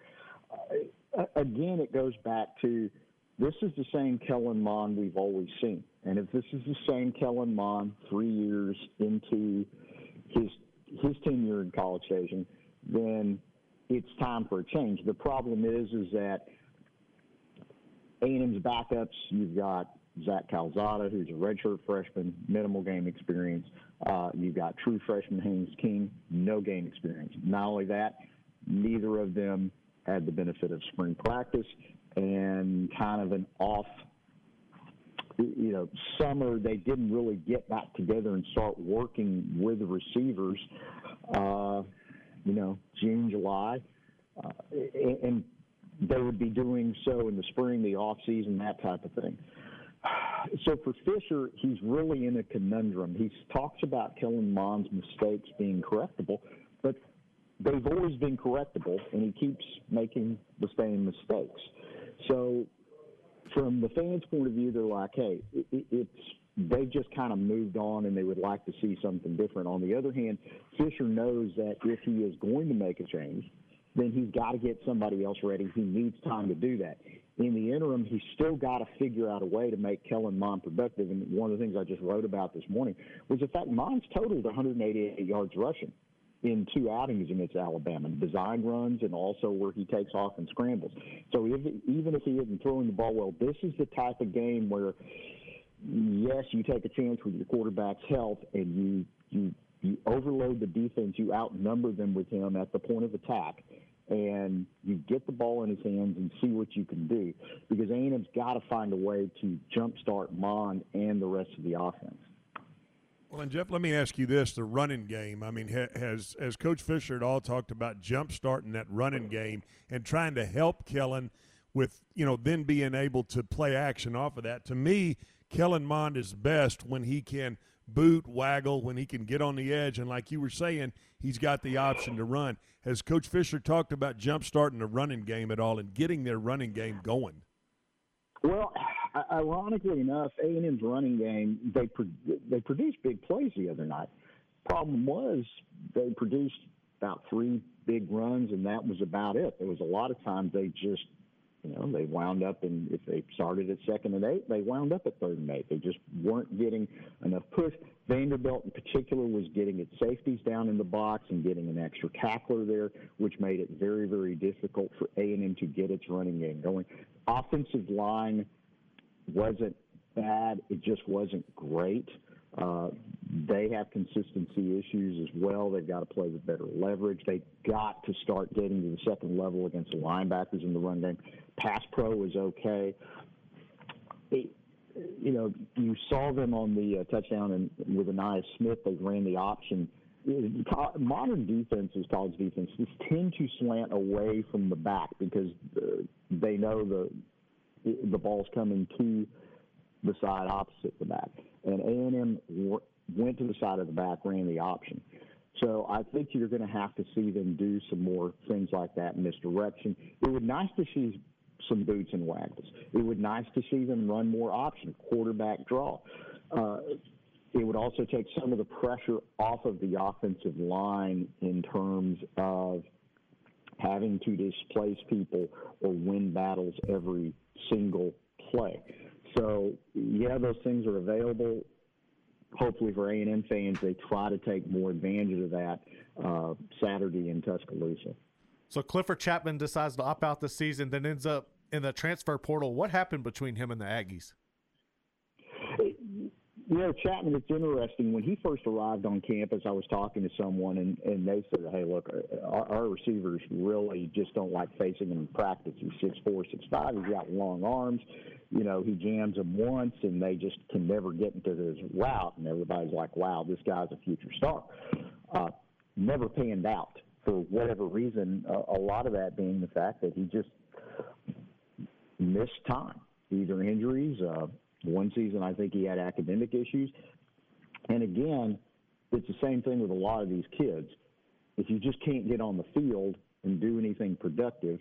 Uh, again, it goes back to this is the same Kellen Mond we've always seen, and if this is the same Kellen Mond three years into his his tenure in College Station, then it's time for a change. The problem is is that A&M's backups, you've got Zach Calzada, who's a redshirt freshman, minimal game experience. Uh, you've got true freshman Haynes King, no game experience. Not only that, neither of them had the benefit of spring practice and kind of an off you know, summer they didn't really get back together and start working with the receivers. Uh, you know, June, July, uh, and they would be doing so in the spring, the off season, that type of thing so for Fisher, he's really in a conundrum. He talks about Kellen Mond's mistakes being correctable, but they've always been correctable, and he keeps making the same mistakes. So from the fans' point of view, they're like, hey, it's they've just kind of moved on and they would like to see something different. On the other hand, Fisher knows that if he is going to make a change, then he's got to get somebody else ready. He needs time to do that in the interim, he's still got to figure out a way to make Kellen Mond productive. And one of the things I just wrote about this morning was the fact Mond's totaled 188 yards rushing in two outings against Alabama, design runs and also where he takes off and scrambles. So if, even if he isn't throwing the ball well, this is the type of game where, yes, you take a chance with your quarterback's health and you you you overload the defense, you outnumber them with him at the point of attack and you get the ball in his hands and see what you can do because A&M's got to find a way to jumpstart Mond and the rest of the offense. Well, and Jeff, let me ask you this: the running game. I mean, has has Coach Fisher at all talked about jumpstarting that running game and trying to help Kellen with you know then being able to play action off of that? To me, Kellen Mond is best when he can boot, waggle, when he can get on the edge. And like you were saying, he's got the option to run. Has Coach Fisher talked about jump starting the running game at all and getting their running game going? Well, ironically enough, A and M's running game they pro- they produced big plays the other night. Problem was they produced about three big runs, and that was about it. There was a lot of times they just you know, they wound up in if they started at second and eight, they wound up at third and eight. They just weren't getting enough push. Vanderbilt in particular was getting its safeties down in the box and getting an extra tackler there, which made it very, very difficult for A and M to get its running game going. Offensive line wasn't bad; it just wasn't great. Uh, they have consistency issues as well. They've got to play with better leverage. They've got to start getting to the second level against the linebackers in the run game. Pass pro was okay. It, you know, you saw them on the uh, touchdown and with Ainias Smith. They ran the option. Modern defenses, college defenses, tend to slant away from the back because uh, they know the the ball's coming to the side opposite the back and A&M went to the side of the back, ran the option. So I think you're going to have to see them do some more things like that in this direction. It would nice to see some boots and waggles. It would nice to see them run more option, quarterback draw. Uh, it would also take some of the pressure off of the offensive line in terms of having to displace people or win battles every single play. So yeah, those things are available. Hopefully for A and M fans, they try to take more advantage of that uh, Saturday in Tuscaloosa. So Clifford Chattman decides to opt out this season, then ends up in the transfer portal. What happened between him and the Aggies? You know, Chattman, it's interesting. When he first arrived on campus, I was talking to someone, and, and they said, hey, look, our, our receivers really just don't like facing him in practice. He's six four, six five. He's got long arms. You know, he jams them once, and they just can never get into his route. And everybody's like, wow, this guy's a future star. Uh, never panned out for whatever reason. Uh, a lot of that being the fact that he just missed time, either injuries, uh, one season, I think he had academic issues. And again, it's the same thing with a lot of these kids. If you just can't get on the field and do anything productive,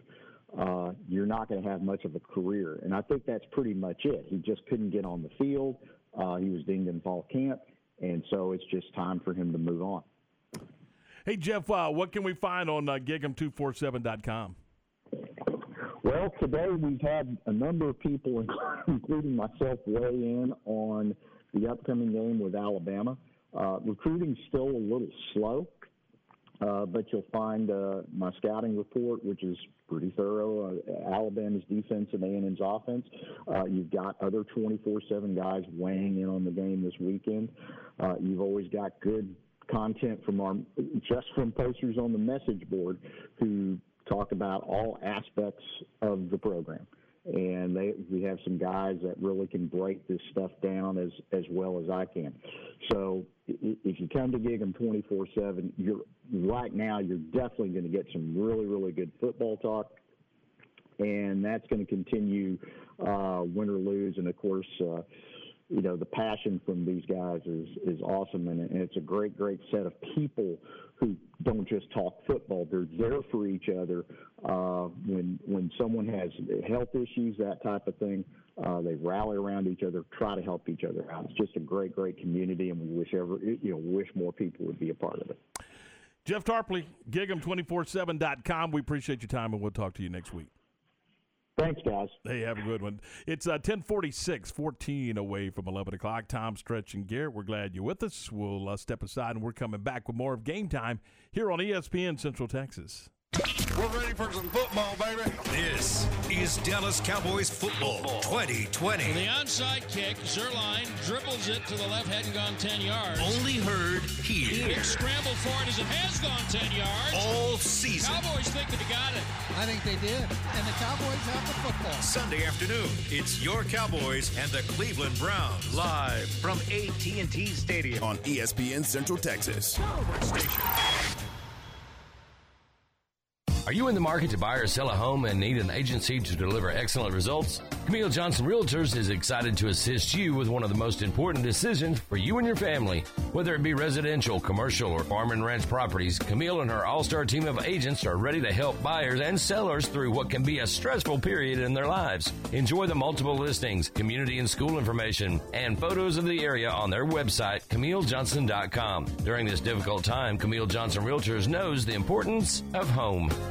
uh, you're not going to have much of a career. And I think that's pretty much it. He just couldn't get on the field. Uh, he was dinged in fall camp. And so it's just time for him to move on. Hey, Jeff, uh, what can we find on uh, gig'em247.com? Well, today we've had a number of people, including myself, weigh in on the upcoming game with Alabama. Uh, recruiting's still a little slow, uh, but you'll find uh, my scouting report, which is pretty thorough. Uh, Alabama's defense and A&M's offense. Uh, you've got other 24/7 guys weighing in on the game this weekend. Uh, you've always got good content from our just from posters on the message board who talk about all aspects of the program. And they, we have some guys that really can break this stuff down as, as well as I can. So if you come to Gig'em 24 7, you're right now, you're definitely going to get some really, really good football talk. And that's going to continue, uh, win or lose. And of course, uh, you know the passion from these guys is is awesome. And, it's a great great set of people who don't just talk football. They're there for each other. Uh, when when someone has health issues that type of thing uh, they rally around each other try to help each other out. It's just a great great community and we wish ever you know wish more people would be a part of it. Jeff Tarpley, gig'em247.com. We appreciate your time, and we'll talk to you next week. Thanks, guys. Hey, have a good one. It's uh, 1046, 14 away from 11 o'clock. Tom, Stretch, and Garrett, we're glad you're with us. We'll uh, step aside, and we're coming back with more of Game Time here on ESPN Central Texas. We're ready for some football, baby. This is Dallas Cowboys football 2020. The onside kick, Zuerlein dribbles it to the left, hadn't gone 10 yards. Only heard here. Big scramble for it as it has gone 10 yards. All season. Cowboys think that they got it. I think they did. And the Cowboys have the football. Sunday afternoon, it's your Cowboys and the Cleveland Browns. Live from AT&T Stadium. On ESPN Central Texas. Station. Are you in the market to buy or sell a home and need an agency to deliver excellent results? Camille Johnson Realtors is excited to assist you with one of the most important decisions for you and your family. Whether it be residential, commercial, or farm and ranch properties, Camille and her all-star team of agents are ready to help buyers and sellers through what can be a stressful period in their lives. Enjoy the multiple listings, community and school information, and photos of the area on their website, CamilleJohnson.com. During this difficult time, Camille Johnson Realtors knows the importance of home.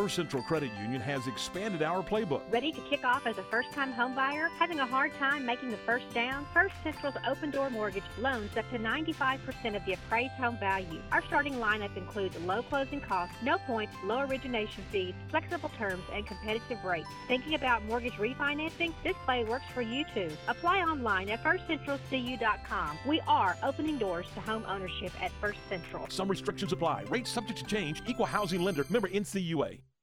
First Central Credit Union has expanded our playbook. Ready to kick off as a first time home buyer? Having a hard time making the first down? First Central's open door mortgage loans up to 95% of the appraised home value. Our starting lineup includes low closing costs, no points, low origination fees, flexible terms, and competitive rates. Thinking about mortgage refinancing? This play works for you too. Apply online at firstcentralcu.com. We are opening doors to home ownership at First Central. Some restrictions apply. Rates subject to change. Equal housing lender. Member NCUA.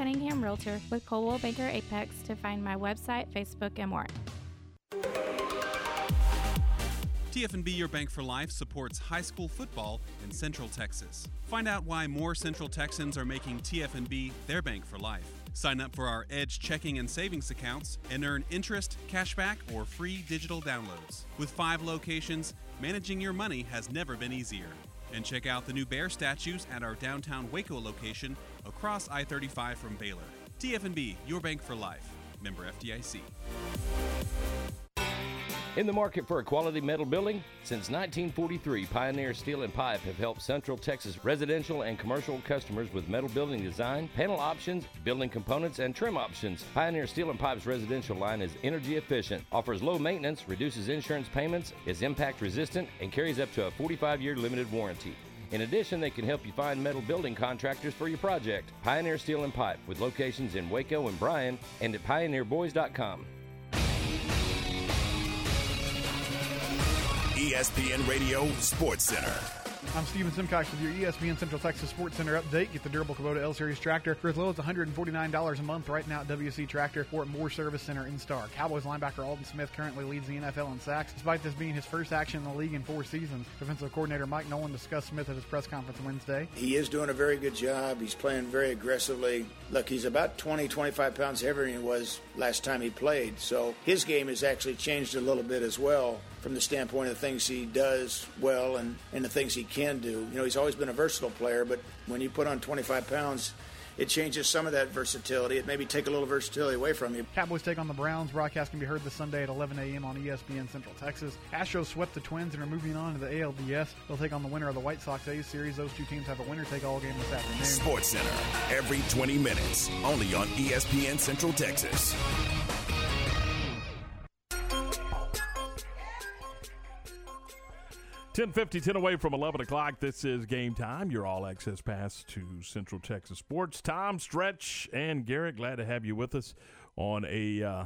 Cunningham Realtor with Coldwell Banker Apex to find my website, Facebook, and more. TFNB Your Bank for Life supports high school football in Central Texas. Find out why more Central Texans are making TFNB their bank for life. Sign up for our Edge checking and savings accounts and earn interest, cashback, or free digital downloads. With five locations, managing your money has never been easier. And check out the new bear statues at our downtown Waco location across I 35 from Baylor. TFNB, your bank for life. Member FDIC. In the market for a quality metal building? Since 1943, Pioneer Steel and Pipe have helped Central Texas residential and commercial customers with metal building design, panel options, building components, and trim options. Pioneer Steel and Pipe's residential line is energy efficient, offers low maintenance, reduces insurance payments, is impact resistant, and carries up to a 45 year limited warranty. In addition, they can help you find metal building contractors for your project. Pioneer Steel and Pipe, with locations in Waco and Bryan, and at pioneerboys.com. ESPN Radio Sports Center. I'm Steven Simcox with your ESPN Central Texas Sports Center update. Get the durable Kubota L Series tractor for as low as $149 a month right now at WC Tractor or at Moore Service Center in Star. Cowboys linebacker Aldon Smith currently leads the NFL in sacks. Despite this being his first action in the league in four seasons, defensive coordinator Mike Nolan discussed Smith at his press conference Wednesday. He is doing a very good job. He's playing very aggressively. Look, he's about 20, 25 pounds heavier than he was last time he played. So his game has actually changed a little bit as well from the standpoint of the things he does well and, and the things he can do. You know, he's always been a versatile player, but when you put on 25 pounds, it changes some of that versatility. It maybe take a little versatility away from you. Cowboys take on the Browns. Broadcast can be heard this Sunday at 11 a.m. on ESPN Central Texas. Astros swept the Twins and are moving on to the ALDS. They'll take on the winner of the White Sox A series. Those two teams have a winner-take-all game this afternoon. Sports Center, every 20 minutes, only on ESPN Central Texas. Ten fifty, ten away from 11 o'clock. This is game time. Your all access pass to Central Texas Sports. Tom, Stretch, and Garrett, glad to have you with us on a uh,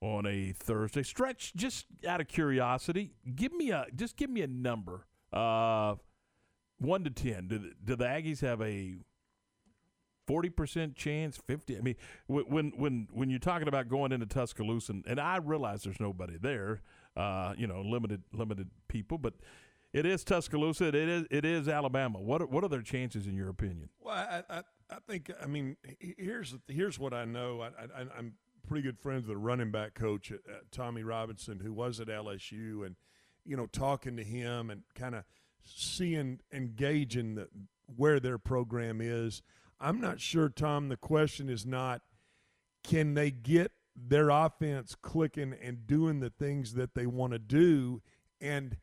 on a Thursday. Stretch, just out of curiosity, give me a just give me a number. Uh, one to ten. Do the, do the Aggies have a forty percent chance? Fifty? I mean, when when when you're talking about going into Tuscaloosa, and, and I realize there's nobody there. Uh, you know, limited limited people, but it is Tuscaloosa. It is it is Alabama. What are, what are their chances in your opinion? Well, I, I, I think I mean here's here's what I know. I, I, I'm pretty good friends with the running back coach at, at Tommie Robinson, who was at LSU, and you know talking to him and kind of seeing engaging the, where their program is. I'm not sure, Tom. The question is not can they get their offense clicking and doing the things that they want to do, and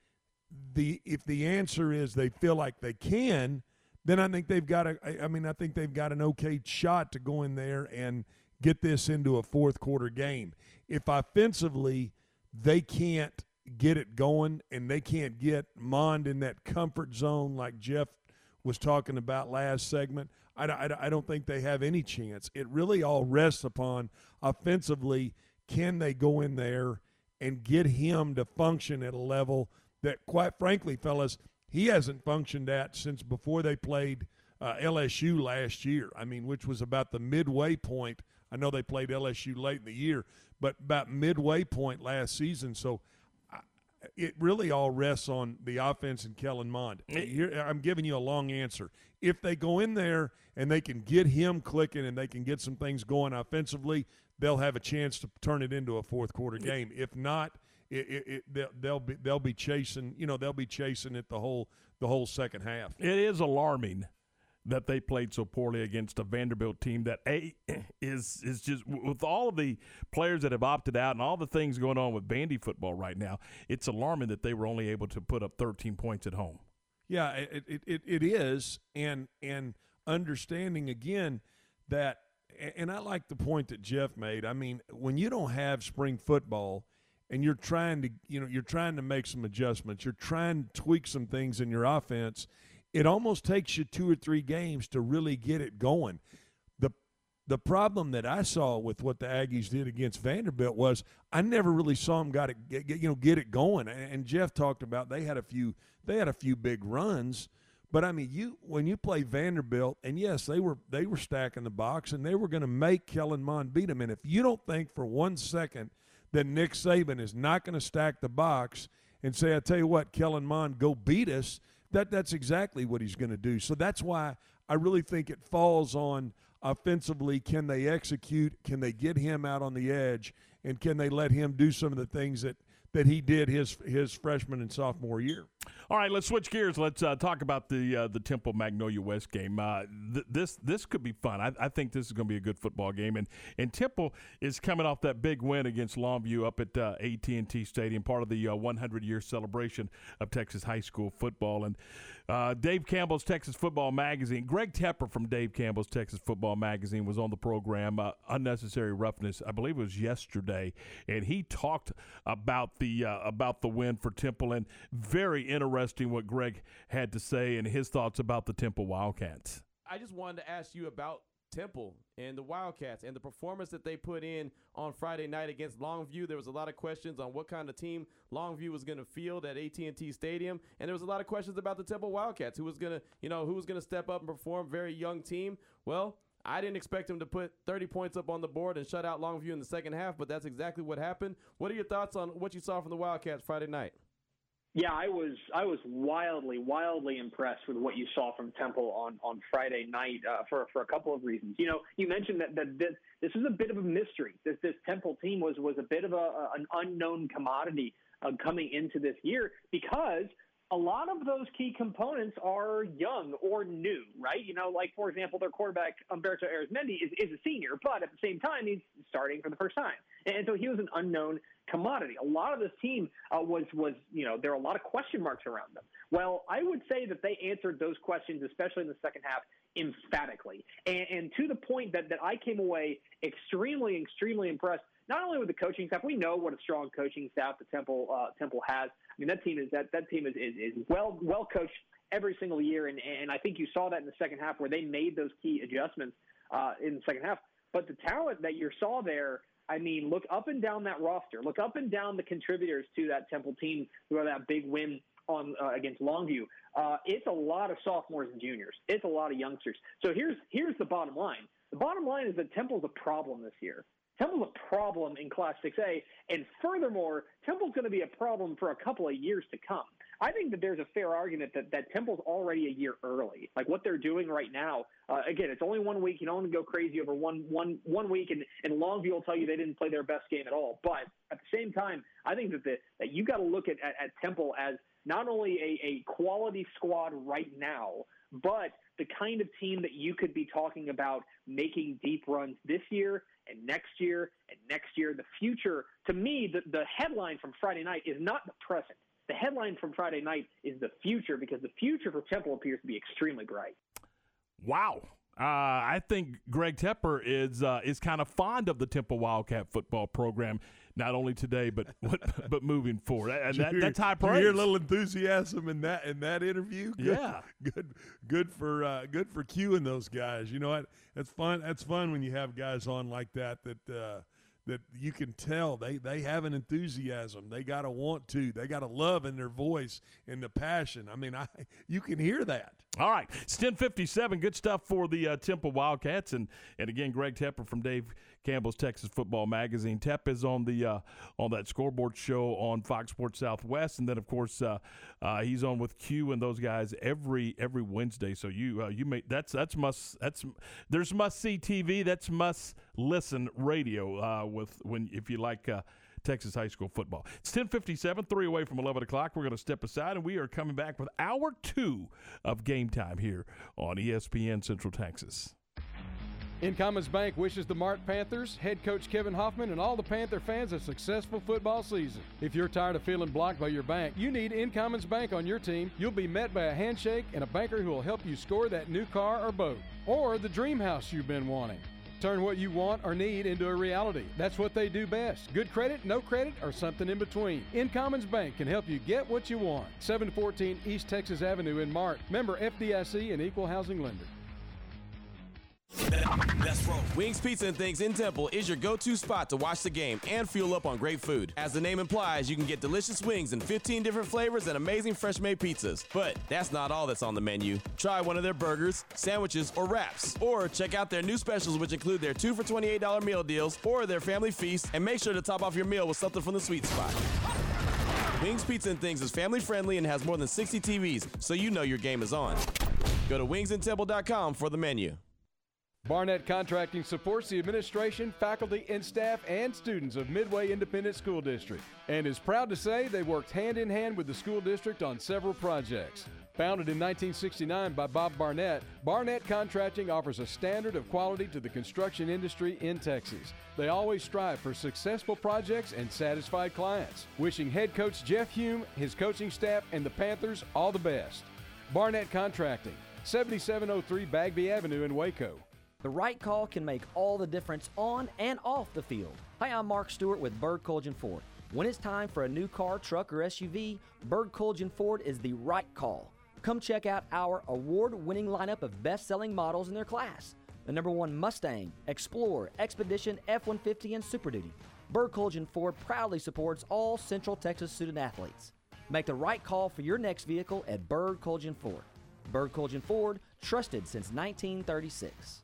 the if the answer is they feel like they can, then I think they've got a. I- mean, I think they've got an okay shot to go in there and get this into a fourth quarter game. If offensively they can't get it going and they can't get Mond in that comfort zone like Jeff was talking about last segment, I, I, I don't think they have any chance. It really all rests upon offensively. Can they go in there and get him to function at a level that, quite frankly, fellas, he hasn't functioned at since before they played uh, LSU last year. I mean, which was about the midway point. I know they played LSU late in the year, but about midway point last season. So it really all rests on the offense and Kellen Mond. Here, I'm giving you a long answer. If they go in there and they can get him clicking and they can get some things going offensively, they'll have a chance to turn it into a fourth quarter game. If not, it, it, it, they'll, they'll be they'll be chasing you know they'll be chasing it the whole the whole second half. It is alarming that they played so poorly against a Vanderbilt team that a is is just with all of the players that have opted out and all the things going on with Vandy football right now. It's alarming that they were only able to put up 13 points at home. Yeah, it, it, it, it is, and and understanding again that, and I like the point that Jeff made. I mean, when you don't have spring football, and you're trying to, you know, you're trying to make some adjustments, you're trying to tweak some things in your offense. It almost takes you two or three games to really get it going. the The problem that I saw with what the Aggies did against Vanderbilt was I never really saw them got it, get, you know, get it going. And and Jeff talked about they had a few they had a few big runs, but I mean, you when you play Vanderbilt, and yes, they were they were stacking the box, and they were going to make Kellen Mond beat them. And if you don't think for one second that Nick Saban is not going to stack the box and say, "I tell you what, Kellen Mond, go beat us," that that's exactly what he's going to do. So that's why I really think it falls on offensively. Can they execute? Can they get him out on the edge? And can they let him do some of the things that that he did his his freshman and sophomore year? All right, let's switch gears. Let's uh, talk about the uh, the Temple Magnolia West game. Uh, th- this this could be fun. I, I think this is going to be a good football game. And and Temple is coming off that big win against Longview up at uh, AT&T Stadium, part of the 100 year celebration of Texas high school football. And uh, Dave Campbell's Texas Football Magazine, Greg Tepper from Dave Campbell's Texas Football Magazine was on the program. Uh, Unnecessary roughness, I believe it was yesterday, and he talked about the about the win for Temple and very interesting what Greg had to say and his thoughts about the Temple Wildcats. I just wanted to ask you about Temple and the Wildcats and the performance that they put in on Friday night against Longview. There was a lot of questions on what kind of team Longview was going to field at AT&T Stadium, and there was a lot of questions about the Temple Wildcats, who was going to, you know, who was going to step up and perform. Very young team. Well, I didn't expect him to put 30 points up on the board and shut out Longview in the second half, but that's exactly what happened. What are your thoughts on what you saw from the Wildcats Friday night? Yeah, I was I was wildly wildly impressed with what you saw from Temple on on Friday night uh, for for a couple of reasons. You know, you mentioned that that this, this is a bit of a mystery. This this Temple team was was a bit of a, an unknown commodity uh, coming into this year because a lot of those key components are young or new, right? You know, like for example, their quarterback Humberto Arizmendi is, is a senior, but at the same time, he's starting for the first time, and so he was an unknown commodity. A lot of this team uh, was was you know there are a lot of question marks around them. Well, I would say that they answered those questions, especially in the second half, emphatically, and, and to the point that that I came away extremely extremely impressed. Not only with the coaching staff, we know what a strong coaching staff the Temple uh, Temple has. I mean that team is that that team is is, is well well coached every single year, and and I think you saw that in the second half where they made those key adjustments uh, in the second half. But the talent that you saw there I mean, look up and down that roster. Look up and down the contributors to that Temple team who are that big win on uh, against Longview. Uh, it's a lot of sophomores and juniors. It's a lot of youngsters. So here's here's the bottom line. The bottom line is that Temple's a problem this year. Temple's a problem in Class 6A, and furthermore, Temple's going to be a problem for a couple of years to come. I think that there's a fair argument that, that Temple's already a year early. Like what they're doing right now. Uh, again, it's only one week. You don't want to go crazy over one one one week, and, and Longview will tell you they didn't play their best game at all. But at the same time, I think that the, that you got to look at, at, at Temple as not only a, a quality squad right now, but the kind of team that you could be talking about making deep runs this year and next year and next year. The future, to me, the, the headline from Friday night is not the present. The headline from Friday night is the future because the future for Temple appears to be extremely bright. Wow. Uh, I think Greg Tepper is uh, is kind of fond of the Temple Wildcat football program, not only today but but moving forward. And that, that's high praise. You hear a little enthusiasm in that in that interview. Good, yeah, good, good for uh, good for Q and those guys. You know what? That's fun. That's fun when you have guys on like that that uh, that you can tell they, they have an enthusiasm. They got to want to. They got a love in their voice and the passion. I mean, I you can hear that. All right, it's ten fifty seven. Good stuff for the uh, Temple Wildcats, and and again, Greg Tepper from Dave Campbell's Texas Football Magazine. Tep is on the uh, on that scoreboard show on Fox Sports Southwest, and then of course uh, uh, he's on with Q and those guys every every Wednesday. So you uh, you make that's that's must that's there's must see TV. That's must listen radio uh, with when if you like. Uh, Texas high school football. It's 1057, three away from 11 o'clock. We're going to step aside, and we are coming back with hour two of game time here on ESPN Central Texas. Incommons Bank wishes the Mart Panthers, head coach Kevin Hoffman, and all the Panther fans a successful football season. If you're tired of feeling blocked by your bank, you need Incommons Bank on your team. You'll be met by a handshake and a banker who will help you score that new car or boat, or the dream house you've been wanting. Turn what you want or need into a reality. That's what they do best. Good credit, no credit, or something in between. Incommons Bank can help you get what you want. 714 East Texas Avenue in Mart. Member FDIC and Equal Housing Lender. Wings Pizza and Things in Temple is your go-to spot to watch the game and fuel up on great food. As the name implies, you can get delicious wings in 15 different flavors and amazing fresh-made pizzas. But that's not all that's on the menu. Try one of their burgers, sandwiches, or wraps. Or check out their new specials which include their 2 for $28 meal deals or their family feast and make sure to top off your meal with something from the sweet spot. Wings Pizza and Things is family friendly and has more than 60 TVs, so you know your game is on. Go to wingsandtemple.com for the menu. Barnett Contracting supports the administration, faculty, and staff and students of Midway Independent School District and is proud to say they worked hand in hand with the school district on several projects. Founded in 1969 by Bob Barnett, Barnett Contracting offers a standard of quality to the construction industry in Texas. They always strive for successful projects and satisfied clients. Wishing head coach Jeff Hulme, his coaching staff, and the Panthers all the best. Barnett Contracting, 7703 Bagby Avenue in Waco. The right call can make all the difference on and off the field. Hi, I'm Mark Stewart with Bird Kultgen Ford. When it's time for a new car, truck, or SUV, Bird Kultgen Ford is the right call. Come check out our award winning lineup of best selling models in their class the number one Mustang, Explorer, Expedition, F 150, and Super Duty. Bird Kultgen Ford proudly supports all Central Texas student athletes. Make the right call for your next vehicle at Bird Kultgen Ford. Bird Kultgen Ford, trusted since 1936.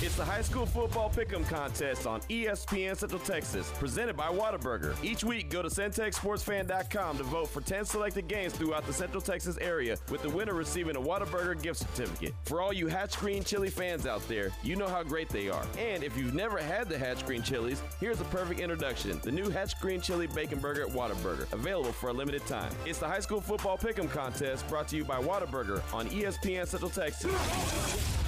It's the high school football pick'em contest on ESPN Central Texas, presented by Whataburger. Each week, go to centexsportsfan.com to vote for 10 selected games throughout the Central Texas area, with the winner receiving a Whataburger gift certificate. For all you Hatch Green Chili fans out there, you know how great they are. And if you've never had the Hatch Green Chilies, here's a perfect introduction: the new Hatch Green Chili Bacon Burger at Whataburger, available for a limited time. It's the high school football pick'em contest brought to you by Whataburger on ESPN Central Texas.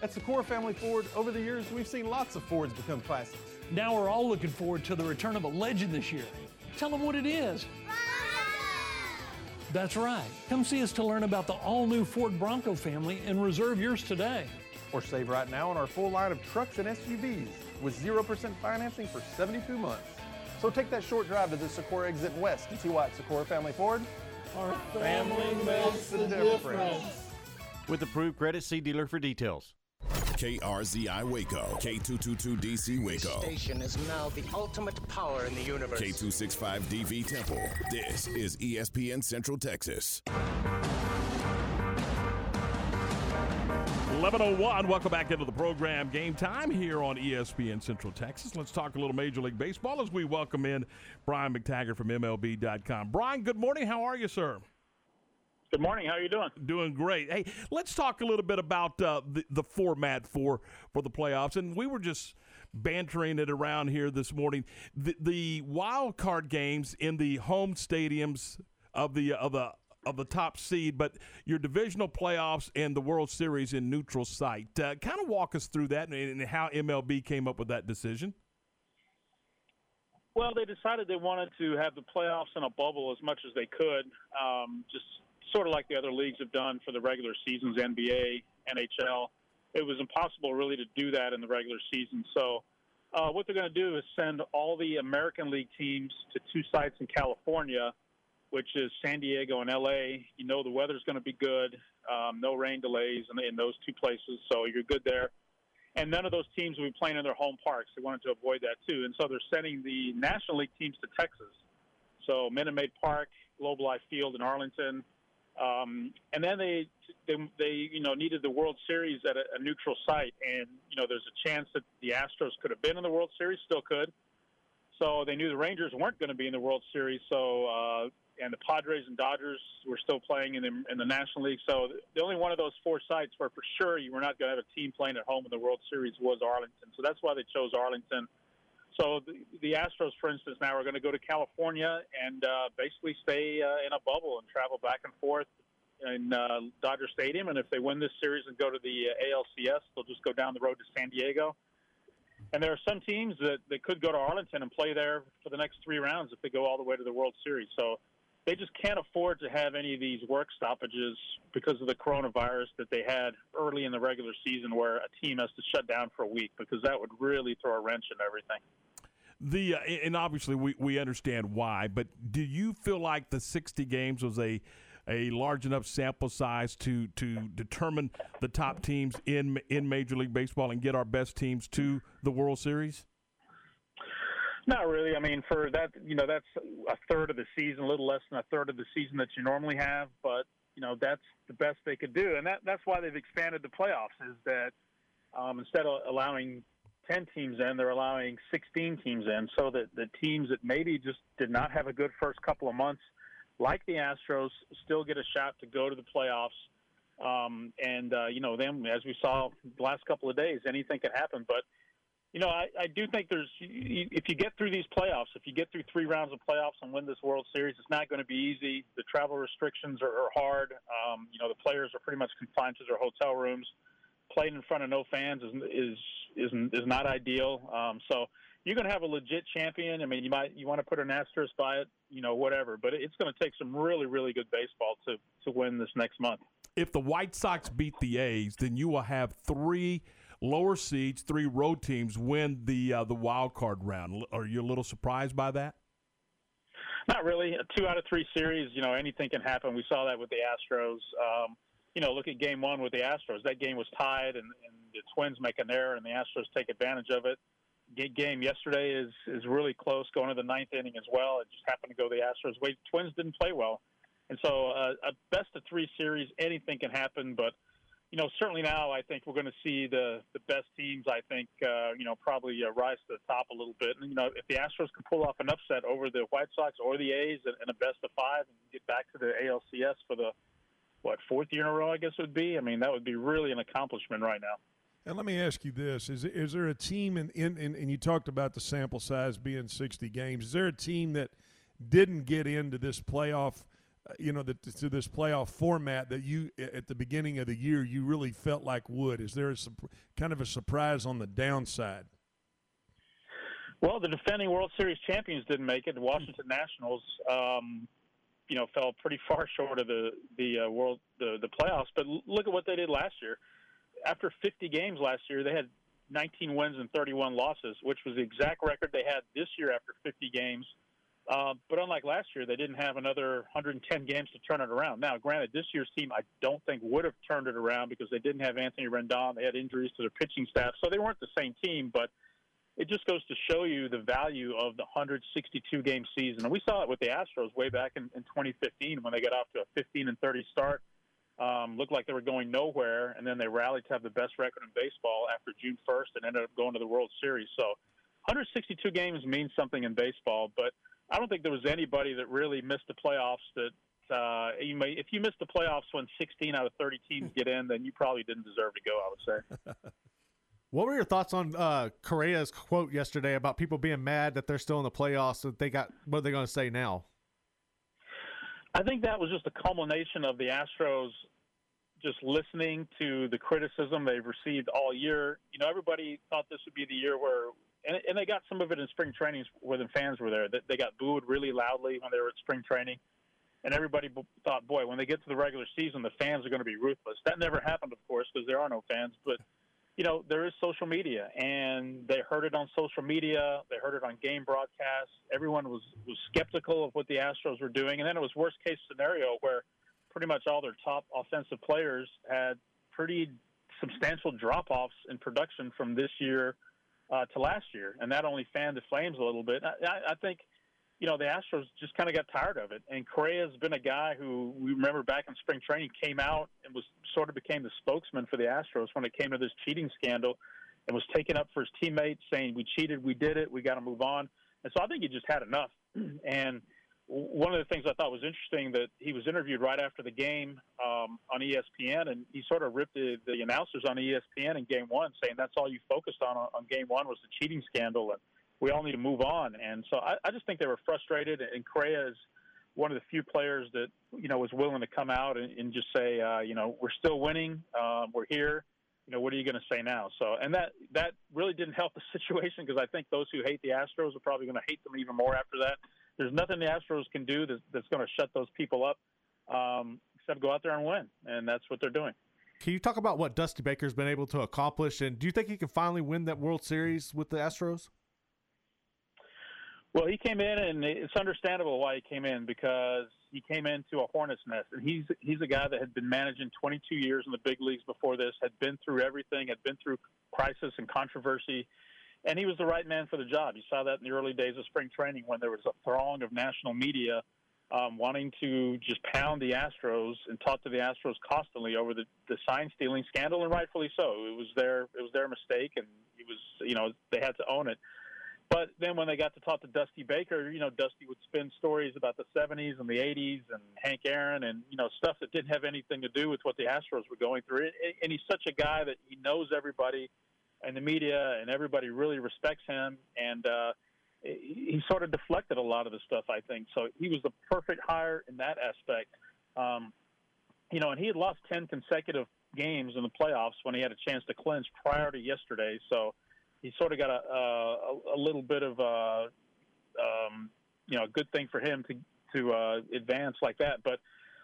At Sykora Family Ford, over the years, we've seen lots of Fords become classics. Now we're all looking forward to the return of a legend this year. Tell them what it is. That's right. Come see us to learn about the all new Ford Bronco family and reserve yours today. Or save right now on our full line of trucks and SUVs with 0% financing for 72 months. So take that short drive to the Sykora exit west and see why at Sykora Family Ford, our family makes the difference. With approved credit, see dealer for details. KRZI Waco, K222DC Waco, Station is now the ultimate power in the universe. K265DV Temple. This is ESPN Central Texas. 1101, welcome back into the program. Game time here on ESPN Central Texas. Let's talk a little Major League Baseball as we welcome in Brian McTaggart from MLB.com. Brian, good morning. How are you, sir? Good morning. How are you doing? Doing great. Hey, let's talk a little bit about uh, the, the format for for the playoffs. And we were just bantering it around here this morning. The, the wild card games in the home stadiums of the of the of the top seed, but your divisional playoffs and the World Series in neutral site. Uh, kind of walk us through that and, and how MLB came up with that decision. Well, they decided they wanted to have the playoffs in a bubble as much as they could, um, just sort of like the other leagues have done for the regular seasons, NBA, NHL. It was impossible really to do that in the regular season. So, uh, what they're going to do is send all the American League teams to two sites in California, which is San Diego and LA. You know the weather's going to be good, um, no rain delays in, in those two places, so you're good there. And none of those teams will be playing in their home parks. They wanted to avoid that too, and so they're sending the National League teams to Texas. So Minute Maid Park, Globe Life Field in Arlington, um, and then they, they they you know needed the World Series at a, a neutral site, and you know there's a chance that the Astros could have been in the World Series, still could. So they knew the Rangers weren't going to be in the World Series. So uh, and the Padres and Dodgers were still playing in the in the National League. So the only one of those four sites where for sure you were not going to have a team playing at home in the World Series was Arlington. So that's why they chose Arlington. So the, the Astros, for instance, now are going to go to California and uh, basically stay uh, in a bubble and travel back and forth in uh, Dodger Stadium, and if they win this series and go to the uh, ALCS, they'll just go down the road to San Diego. And there are some teams that, that could go to Arlington and play there for the next three rounds if they go all the way to the World Series. So they just can't afford to have any of these work stoppages because of the coronavirus that they had early in the regular season where a team has to shut down for a week because that would really throw a wrench in everything. The uh, and obviously we, we understand why, but do you feel like the 60 games was a a large enough sample size to to determine the top teams in in Major League Baseball and get our best teams to the World Series? Not really. I mean, for that, you know, that's a third of the season, a little less than a third of the season that you normally have. But you know, that's the best they could do, and that that's why they've expanded the playoffs. Is that um, instead of allowing 10 teams in, they're allowing 16 teams in, so that the teams that maybe just did not have a good first couple of months, like the Astros, still get a shot to go to the playoffs. Um, and uh, you know, then as we saw the last couple of days, anything can happen. But you know, I, I do think there's if you get through these playoffs, if you get through three rounds of playoffs and win this World Series, it's not going to be easy. The travel restrictions are, are hard. Um, you know, the players are pretty much confined to their hotel rooms. Playing in front of no fans is is is, is not ideal. Um, so you're going to have a legit champion. I mean, you might you want to put an asterisk by it, you know, whatever. But it's going to take some really really good baseball to to win this next month. If the White Sox beat the A's, then you will have three lower seeds, three road teams win the uh, the wild card round. Are you a little surprised by that? Not really. A two out of three series, you know, anything can happen. We saw that with the Astros. Um, you know, look at game one with the Astros. That game was tied, and, and the Twins make an error, and the Astros take advantage of it. Game yesterday is is really close, going to the ninth inning as well. It just happened to go the Astros' way. Twins didn't play well, and so uh, a best of three series, anything can happen. But you know, certainly now I think we're going to see the the best teams. I think uh, you know probably uh, rise to the top a little bit. And you know, if the Astros can pull off an upset over the White Sox or the A's in, a best of five and get back to the ALCS for the what fourth year in a row, I guess it would be. I mean, that would be really an accomplishment right now. And let me ask you this: Is is there a team in, in, in and you talked about the sample size being sixty games? Is there a team that didn't get into this playoff, uh, you know, the, to this playoff format that you at the beginning of the year you really felt like would? Is there a kind of a surprise on the downside? Well, the defending World Series champions didn't make it. The Washington Nationals, um, you know, fell pretty far short of the the uh, world the the playoffs. But look at what they did last year after 50 games last year, they had 19 wins and 31 losses, which was the exact record they had this year after 50 games. Uh, but unlike last year, they didn't have another 110 games to turn it around. Now, granted, this year's team I don't think would have turned it around because they didn't have Anthony Rendon. They had injuries to their pitching staff, so they weren't the same team. But it just goes to show you the value of the 162 game season. And we saw it with the Astros way back in, in 2015 when they got off to a 15 and 30 start um, looked like they were going nowhere, and then they rallied to have the best record in baseball after June 1st and ended up going to the World Series. So 162 games means something in baseball, but I don't think there was anybody that really missed the playoffs that uh, you may, if you miss the playoffs when 16 out of 30 teams get in, then you probably didn't deserve to go, I would say. What were your thoughts on uh, Correa's quote yesterday about people being mad that they're still in the playoffs? That they got what are they going to say now? I think that was just a culmination of the Astros just listening to the criticism they've received all year. You know, everybody thought this would be the year where, and, and they got some of it in spring trainings where the fans were there. That they got booed really loudly when they were at spring training. And everybody thought, boy, when they get to the regular season, the fans are going to be ruthless. That never happened, of course, because there are no fans. But you know, there is social media, and they heard it on social media. They heard it on game broadcasts. Everyone was was skeptical of what the Astros were doing, and then it was worst case scenario where pretty much all their top offensive players had pretty substantial drop offs in production from this year uh, to last year, and that only fanned the flames a little bit. I, I think you know, the Astros just kind of got tired of it. And Correa's been a guy who we remember back in spring training came out and was sort of became the spokesman for the Astros when it came to this cheating scandal and was taken up for his teammates saying, we cheated, we did it, we got to move on. And so I think he just had enough. And one of the things I thought was interesting that he was interviewed right after the game um, on ESPN, and he sort of ripped the, the announcers on ESPN in Game One, saying that's all you focused on on Game One was the cheating scandal, and we all need to move on. And so I, I just think they were frustrated, and Correa is one of the few players that you know was willing to come out and, and just say, uh, you know, we're still winning, um, we're here. You know, what are you going to say now? So, and that that really didn't help the situation because I think those who hate the Astros are probably going to hate them even more after that. There's nothing the Astros can do that's, that's going to shut those people up, um, except go out there and win, and that's what they're doing. Can you talk about what Dusty Baker's been able to accomplish, and do you think he can finally win that World Series with the Astros? Well, he came in, and it's understandable why he came in because he came into a hornet's nest, and he's he's a guy that had been managing 22 years in the big leagues before this, had been through everything, had been through crisis and controversy, and he was the right man for the job. You saw that in the early days of spring training when there was a throng of national media um, wanting to just pound the Astros and talk to the Astros constantly over the, the sign stealing scandal, and rightfully so. It was their it was their mistake, and it was you know they had to own it. But then when they got to talk to Dusty Baker, you know, Dusty would spin stories about the 70s and the 80s and Hank Aaron and, you know, stuff that didn't have anything to do with what the Astros were going through. And he's such a guy that he knows everybody and the media and everybody really respects him. And uh, he sort of deflected a lot of the stuff, I think. So he was the perfect hire in that aspect. Um, you know, and he had lost 10 consecutive games in the playoffs when he had a chance to clinch prior to yesterday. So, he sort of got a a, a little bit of a um, you know a good thing for him to to uh, advance like that. But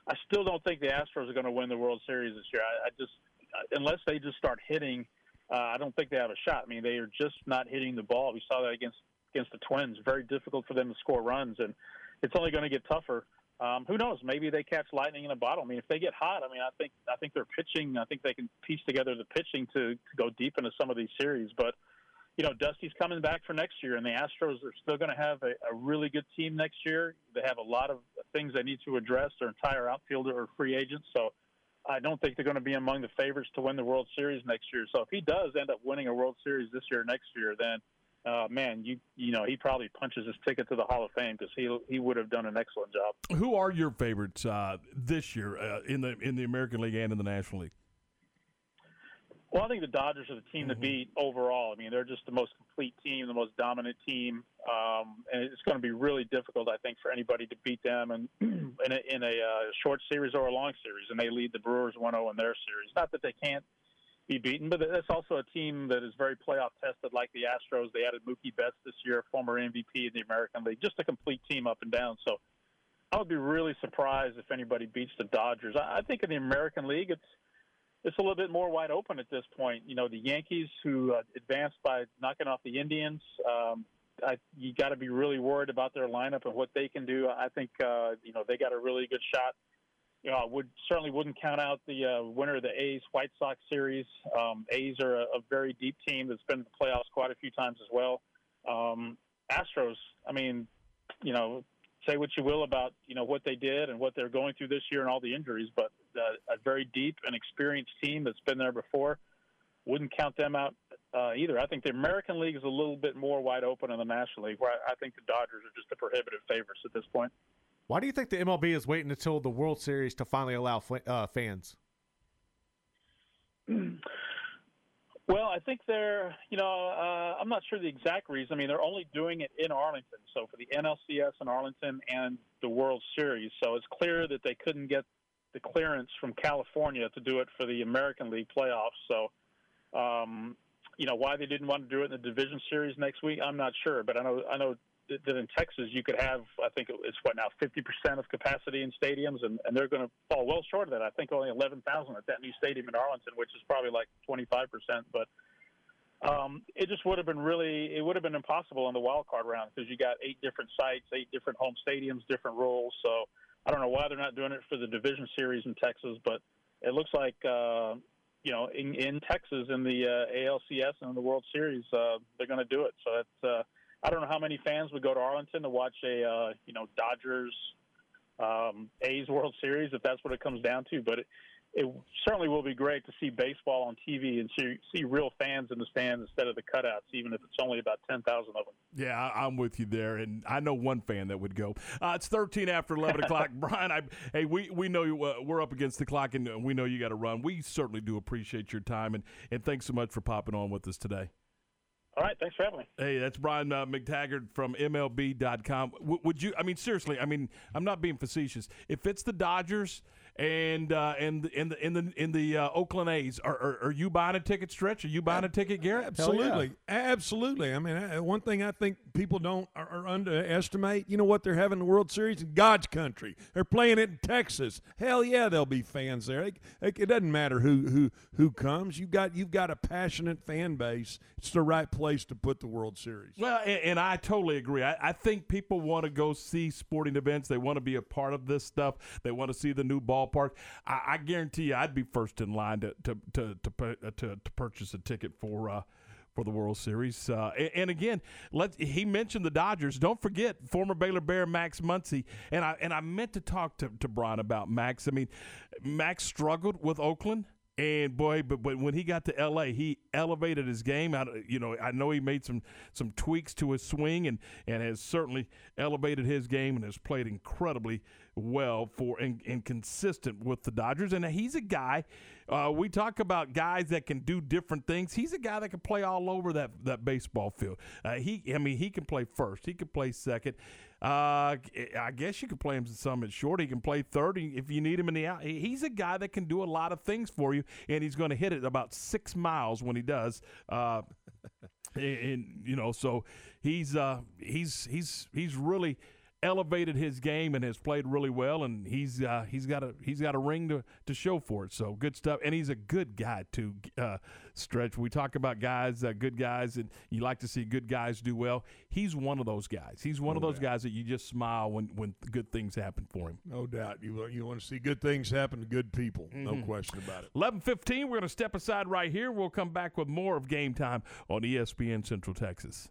I still don't think the Astros are going to win the World Series this year. I, I just unless they just start hitting, uh, I don't think they have a shot. I mean, they are just not hitting the ball. We saw that against against the Twins. Very difficult for them to score runs, and it's only going to get tougher. Um, who knows? Maybe they catch lightning in a bottle. I mean, if they get hot, I mean, I think I think they're pitching. I think they can piece together the pitching to, to go deep into some of these series. But you know, Dusty's coming back for next year, and the Astros are still going to have a, a really good team next year. They have a lot of things they need to address. Their entire outfielder or free agents, so I don't think they're going to be among the favorites to win the World Series next year. So if he does end up winning a World Series this year, or next year, then uh, man, you you know he probably punches his ticket to the Hall of Fame because he he would have done an excellent job. Who are your favorites uh, this year uh, in the in the American League and in the National League? Well, I think the Dodgers are the team to beat overall. I mean, they're just the most complete team, the most dominant team, um, and it's going to be really difficult, I think, for anybody to beat them and in a, in a uh, short series or a long series. And they lead the Brewers 1-0 in their series. Not that they can't be beaten, but that's also a team that is very playoff tested, like the Astros. They added Mookie Betts this year, former MVP in the American League, just a complete team up and down. So I would be really surprised if anybody beats the Dodgers. I, I think in the American League, it's it's a little bit more wide open at this point. You know, the Yankees who uh, advanced by knocking off the Indians. Um, I, you got to be really worried about their lineup and what they can do. I think uh, you know they got a really good shot. You know, I would certainly wouldn't count out the uh, winner of the A's White Sox series. Um, A's are a, a very deep team that's been to the playoffs quite a few times as well. Um, Astros, I mean, you know, say what you will about you know what they did and what they're going through this year and all the injuries, but uh, a very deep and experienced team that's been there before. Wouldn't count them out uh, either. I think the American League is a little bit more wide open than the National League, where I, I think the Dodgers are just the prohibitive favorites at this point. Why do you think the MLB is waiting until the World Series to finally allow uh, fans? Well, I think they're, you know, uh, I'm not sure the exact reason. I mean, they're only doing it in Arlington. So for the NLCS in Arlington and the World Series. So it's clear that they couldn't get the clearance from California to do it for the American League playoffs. So, um, you know, why they didn't want to do it in the division series next week, I'm not sure. But I know, I know that in Texas you could have, I think it's what now, 50% of capacity in stadiums, and, and they're going to fall well short of that. I think only 11,000 at that new stadium in Arlington, which is probably like 25%. But um, it just would have been really, it would have been impossible in the wild card round because you got eight different sites, eight different home stadiums, different rules. So I don't know why they're not doing it for the division series in Texas, but it looks like. Uh, you know, in, in Texas in the uh, ALCS and in the World Series, uh, they're going to do it. So that's uh, I don't know how many fans would go to Arlington to watch a uh, you know Dodgers um, A's World Series if that's what it comes down to. But it, it certainly will be great to see baseball on TV and see see real fans in the stands instead of the cutouts, even if it's only about ten thousand of them. Yeah, I'm with you there, and I know one fan that would go. Uh, it's thirteen after eleven o'clock, Brian. I, hey, we we know you, uh, we're up against the clock, and we know you got to run. We certainly do appreciate your time, and and thanks so much for popping on with us today. All right, thanks for having me. Hey, that's Brian uh, McTaggart from MLB.com. W- would you? I mean, seriously. I mean, I'm not being facetious. If it's the Dodgers and uh, and in the in the in the uh, Oakland A's, are, are are you buying a ticket? Stretch? Are you buying a ticket, Garrett? Absolutely, absolutely. I mean, uh, one thing I think people don't or, or underestimate. You know what they're having the World Series in God's country. They're playing it in Texas. Hell yeah, there'll be fans there. It, it doesn't matter who who who comes. You've got you've got a passionate fan base. It's the right place to put the World Series. Well, and, and I totally agree. I, I think people want to go see sporting events. They want to be a part of this stuff. They want to see the new ballpark. I, I guarantee you, I'd be first in line to to to to, uh, to, to purchase a ticket for. Uh, for the World Series, uh, and, and again, let he mentioned the Dodgers. Don't forget former Baylor Bear Max Muncy, and I and I meant to talk to, to Brian about Max. I mean, Max struggled with Oakland, and boy, but, but when he got to L.A., he elevated his game. Out, you know, I know he made some some tweaks to his swing, and and has certainly elevated his game and has played incredibly well for and, and consistent with the Dodgers. And he's a guy. Uh, we talk about guys that can do different things. He's a guy that can play all over that that baseball field. Uh, he, I mean, he can play first. He can play second. Uh, I guess you could play him some at short. He can play third if you need him in the out. He's a guy that can do a lot of things for you, and he's going to hit it about six miles when he does. Uh, and, and, you know, so he's uh, he's he's he's really elevated his game and has played really well, and he's uh, he's got a he's got a ring to, to show for it. So good stuff, and he's a good guy too. Uh, stretch. We talk about guys, uh, good guys, and you like to see good guys do well. He's one of those guys. He's one of those guys that you just smile when when good things happen for him. No doubt. You you want to see good things happen to good people. No Mhm. question about it. Eleven fifteen. We're going to step aside right here. We'll come back with more of Game Time on ESPN Central Texas.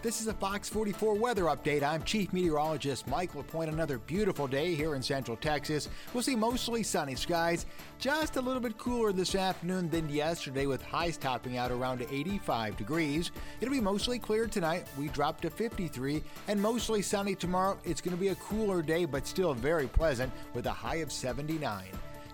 This is a Fox 44 weather update. I'm Chief Meteorologist Mike LaPointe. Another beautiful day here in Central Texas. We'll see mostly sunny skies, just a little bit cooler this afternoon than yesterday, with highs topping out around 85 degrees. It'll be mostly clear tonight. We drop to 53, and mostly sunny tomorrow. It's going to be a cooler day, but still very pleasant, with a high of 79.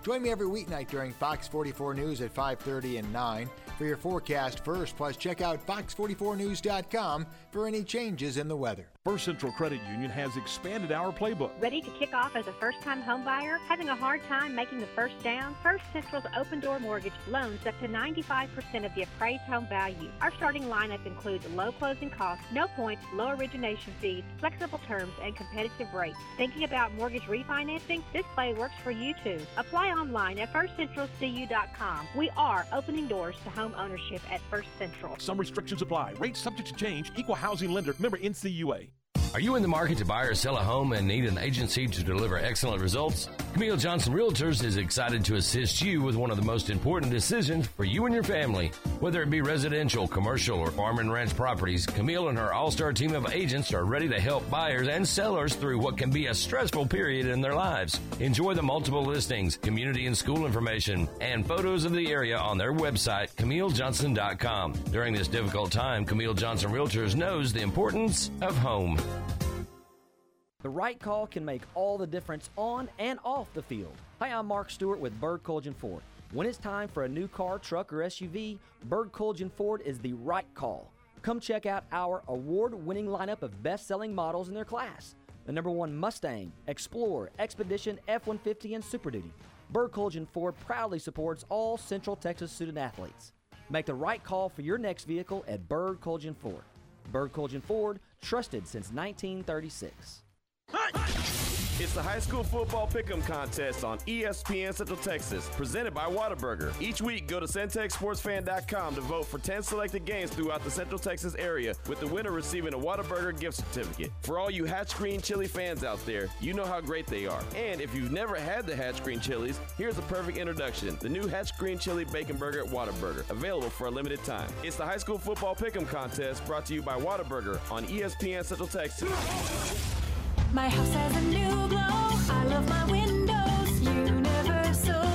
Join me every weeknight during Fox 44 News at 5:30 and 9 for your forecast first. Plus, check out fox44news.com for any changes in the weather. First Central Credit Union has expanded our playbook. Ready to kick off as a first time homebuyer? Having a hard time making the first down? First Central's open door mortgage loans up to 95% of the appraised home value. Our starting lineup includes low closing costs, no points, low origination fees, flexible terms, and competitive rates. Thinking about mortgage refinancing? This play works for you too. Apply online at firstcentralcu.com. We are opening doors to home ownership at First Central. Some restrictions apply. Rates subject to change. Equal housing lender. Member NCUA. Are you in the market to buy or sell a home and need an agency to deliver excellent results? Camille Johnson Realtors is excited to assist you with one of the most important decisions for you and your family. Whether it be residential, commercial, or farm and ranch properties, Camille and her all star team of agents are ready to help buyers and sellers through what can be a stressful period in their lives. Enjoy the multiple listings, community and school information, and photos of the area on their website, CamilleJohnson.com. During this difficult time, Camille Johnson Realtors knows the importance of home. The right call can make all the difference on and off the field. Hi, I'm Mark Stewart with Bird Kultgen Ford. When it's time for a new car, truck, or SUV, Bird Kultgen Ford is the right call. Come check out our award winning lineup of best selling models in their class the number one Mustang, Explorer, Expedition, F 150, and Super Duty. Bird Kultgen Ford proudly supports all Central Texas student athletes. Make the right call for your next vehicle at Bird Kultgen Ford. Bird Kultgen Ford, trusted since 1936. It's the high school football pick'em contest on ESPN Central Texas, presented by Whataburger. Each week, go to centexsportsfan.com to vote for 10 selected games throughout the Central Texas area, with the winner receiving a Whataburger gift certificate. For all you Hatch Green Chili fans out there, you know how great they are. And if you've never had the Hatch Green Chilies, here's a perfect introduction: the new Hatch Green Chili Bacon Burger at Whataburger, available for a limited time. It's the high school football pick'em contest brought to you by Whataburger on ESPN Central Texas. My house has a new glow. I love my windows. Universal.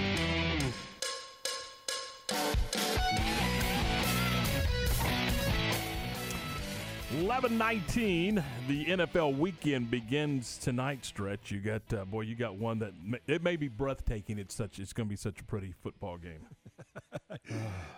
Eleven nineteen. The NFL weekend begins tonight. Stretch. You got uh, boy. You got one that may, it may be breathtaking. It's such. It's going to be such a pretty football game.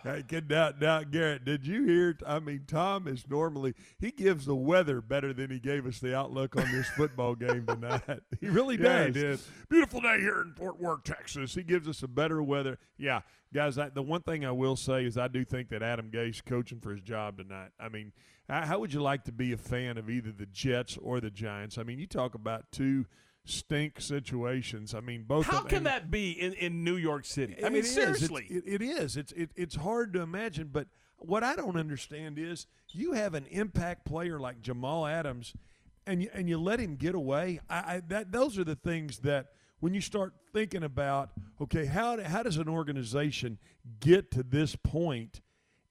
Hey, get now, now, Garrett. Did you hear? I mean, Tom is normally he gives the weather better than he gave us the outlook on this football game tonight. He really Yeah, he does. did. Beautiful day here in Fort Worth, Texas. He gives us a better weather. Yeah, guys. I, the one thing I will say is I do think that Adam Gase coaching for his job tonight. I mean, how would you like to be a fan of either the Jets or the Giants? I mean, you talk about two stink situations. I mean, both. How can that be in, in New York City? I it mean, is. seriously. It's, it, it is. It's it, it's hard to imagine. But what I don't understand is you have an impact player like Jamal Adams, and you, and you let him get away. I, I that those are the things that when you start thinking about okay, how how does an organization get to this point?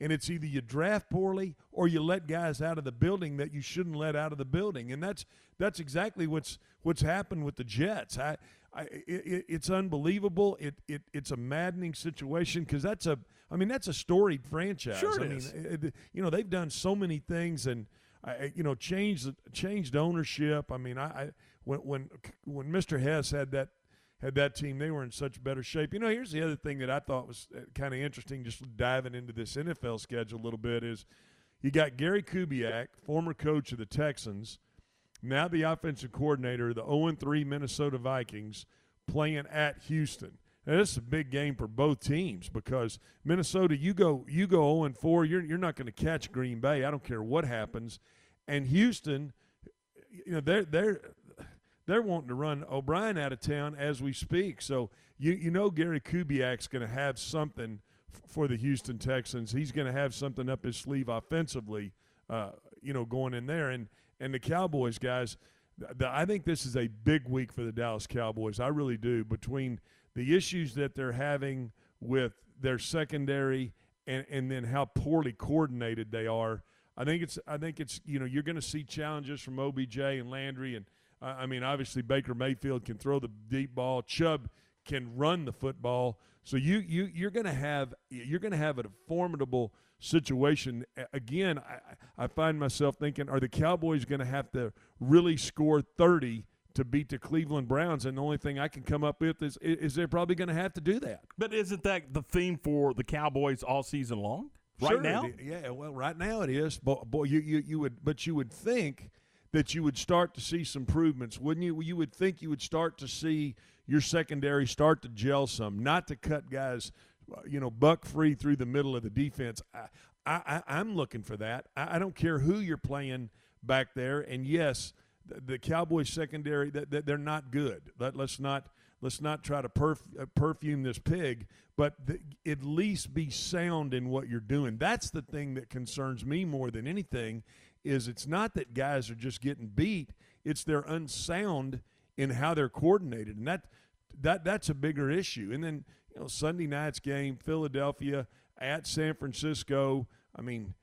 And it's either you draft poorly or you let guys out of the building that you shouldn't let out of the building, and that's that's exactly what's what's happened with the Jets. I, I it, it- it's unbelievable. It, it it's a maddening situation because that's a I mean that's a storied franchise. Sure it I mean, is. it- you know they've done so many things and I- you know changed changed ownership. I mean I, I when when when Mr. Hess had that had that team, they were in such better shape. You know, here's the other thing that I thought was uh, kind of interesting, just diving into this NFL schedule a little bit, is you got Gary Kubiak, former coach of the Texans, now the offensive coordinator of the 0 3 Minnesota Vikings, playing at Houston. Now, this is a big game for both teams because Minnesota, you go you go 0 4, you're you're not going to catch Green Bay. I don't care what happens. And Houston, you know, they're they're they're wanting to run O'Brien out of town as we speak. So you you know Gary Kubiak's going to have something f- for the Houston Texans. He's going to have something up his sleeve offensively, uh, you know, going in there. And and the Cowboys guys, th- th- I think this is a big week for the Dallas Cowboys. I really do. Between the issues that they're having with their secondary and and then how poorly coordinated they are. I think it's I think it's you know you're going to see challenges from OBJ and Landry and uh, I mean obviously Baker Mayfield can throw the deep ball. Chubb can run the football. So you you you're going to have you're going to have a formidable situation again. I, I find myself thinking, are the Cowboys going to have to really score 30 to beat the Cleveland Browns? And the only thing I can come up with is is they're probably going to have to do that. But isn't that the theme for the Cowboys all season long? Right Sure now? yeah. Well, right now it is. But boy, you, you you would, but you would think that you would start to see some improvements, wouldn't you? You would think you would start to see your secondary start to gel some, not to cut guys, uh, you know, buck free through the middle of the defense. I, I, I'm looking for that. I, I don't care who you're playing back there, and yes, the, the Cowboys secondary that, that they're not good. Let, let's not let's not try to perf- uh, perfume this pig, but the, at least be sound in what you're doing. That's the thing that concerns me more than anything. Is it's not that guys are just getting beat; it's they're unsound in how they're coordinated, and that that that's a bigger issue. And then you know Sunday night's game, Philadelphia at San Francisco. I mean,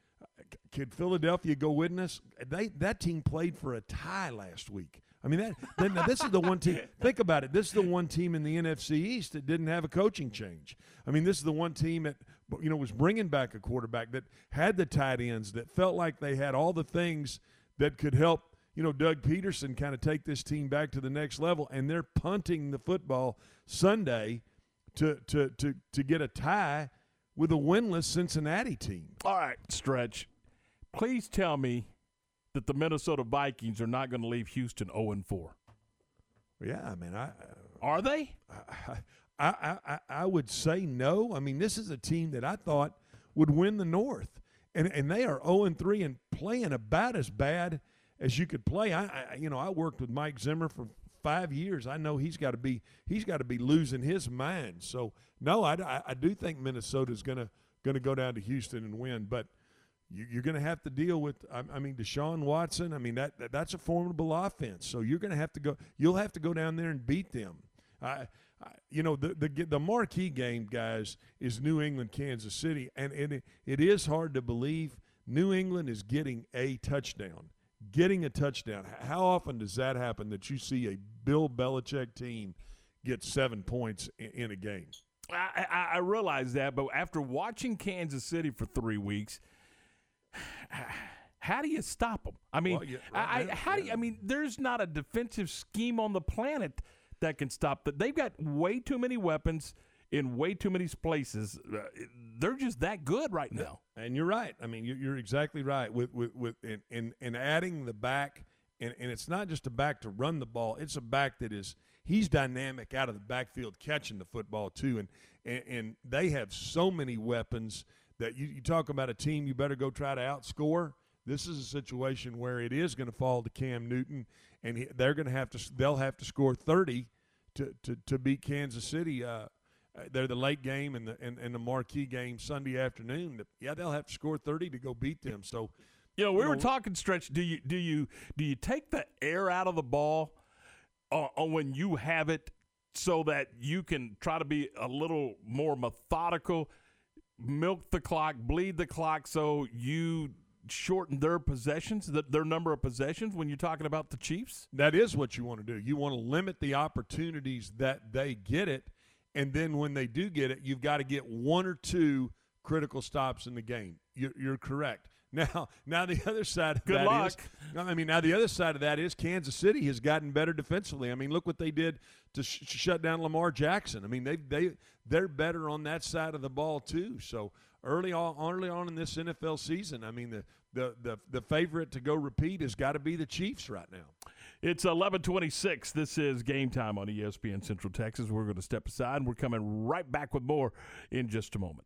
could Philadelphia go witness? They that team played for a tie last week. I mean that. Then, now this is the one team. Think about it. This is the one team in the NFC East that didn't have a coaching change. I mean, this is the one team that you know was bringing back a quarterback that had the tight ends that felt like they had all the things that could help. You know, Doug Pederson kind of take this team back to the next level, and they're punting the football Sunday to to to to get a tie with a winless Cincinnati team. All right, stretch. Please tell me that the Minnesota Vikings are not going to leave Houston 0 and 4. Yeah, I mean, I are they? I, I, I, I I would say no. I mean, this is a team that I thought would win the North, and and they are 0 and 3 and playing about as bad as you could play. I, I you know I worked with Mike Zimmer for five years. I know he's got to be he's got to be losing his mind. So no, I, I, do think Minnesota's going to go down to Houston and win, but you, are going to have to deal with. I, mean, Deshaun Watson. I mean that, that that's a formidable offense. So you're going to have to go. You'll have to go down there and beat them. I you know the, the the marquee game, guys, is New England Kansas City, and, and it, it is hard to believe New England is getting a touchdown getting a touchdown. How often does that happen that you see a Bill Belichick team get seven points in, in a game? I, I, I, realize that, but after watching Kansas City for three weeks, how do you stop them? I mean, well, yeah, I, yeah, how yeah. do you, I mean, there's not a defensive scheme on the planet that can stop that. They've got way too many weapons in way too many places. Uh, they're just that good right now. And you're right. I mean, you're exactly right. With with with in in, in adding the back, and, and it's not just a back to run the ball. It's a back that is he's dynamic out of the backfield catching the football too. And and, and they have so many weapons that you, you talk about a team you better go try to outscore. This is a situation where it is going to fall to Cam Newton, and he, they're going to have to they'll have to score thirty to to, to beat Kansas City. Uh, uh, they're the late game and the and, and the marquee game Sunday afternoon. Yeah, they'll have to score thirty to go beat them. So, you know, we you were talking stretch. Do you do you do you take the air out of the ball uh, when you have it so that you can try to be a little more methodical, milk the clock, bleed the clock, so you shorten their possessions, their number of possessions when you're talking about the Chiefs? That is what you want to do. You want to limit the opportunities that they get it and then when they do get it, you've got to get one or two critical stops in the game. You're, you're correct. Now, now the other side of Good that luck. is, I mean, now the other side of that is Kansas City has gotten better defensively. I mean, look what they did to sh- shut down Lamar Jackson. I mean, they they they're better on that side of the ball too. So early on, early on in this NFL season, I mean, the the the, the favorite to go repeat has got to be the Chiefs right now. It's 1126. This is game time on ESPN Central Texas. We're going to step aside and we're coming right back with more in just a moment.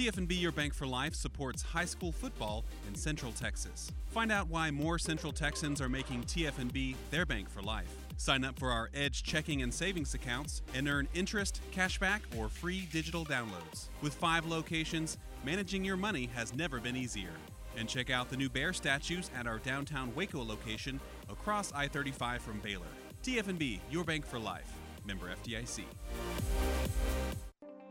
TFNB Your Bank for Life supports high school football in Central Texas. Find out why more Central Texans are making TFNB their bank for life. Sign up for our Edge checking and savings accounts and earn interest, cashback, or free digital downloads. With five locations, managing your money has never been easier. And check out the new bear statues at our downtown Waco location across I 35 from Baylor. TFNB, your bank for life. Member FDIC.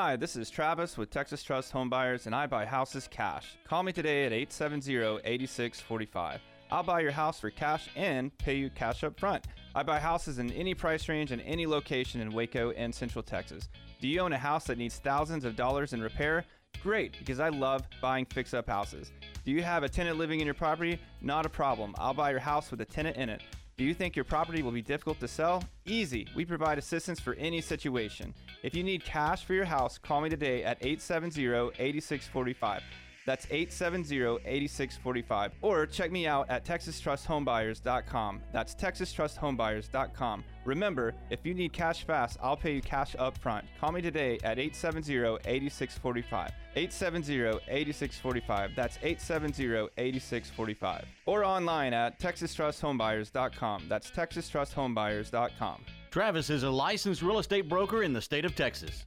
Hi, this is Travis with Texas Trust Homebuyers, and I buy houses cash. Call me today at 870-8645. I'll buy your house for cash and pay you cash up front. I buy houses in any price range and any location in Waco and Central Texas. Do you own a house that needs thousands of dollars in repair? Great, because I love buying fix up houses. Do you have a tenant living in your property? Not a problem. I'll buy your house with a tenant in it. Do you think your property will be difficult to sell? Easy. We provide assistance for any situation. If you need cash for your house, call me today at 870-8645. That's 870-8645. Or check me out at texastrusthomebuyers.com. That's texastrusthomebuyers.com. Remember, if you need cash fast, I'll pay you cash up front. Call me today at 870-8645. 870-8645. That's 870-8645. Or online at texastrusthomebuyers.com. That's texastrusthomebuyers.com. Travis is a licensed real estate broker in the state of Texas.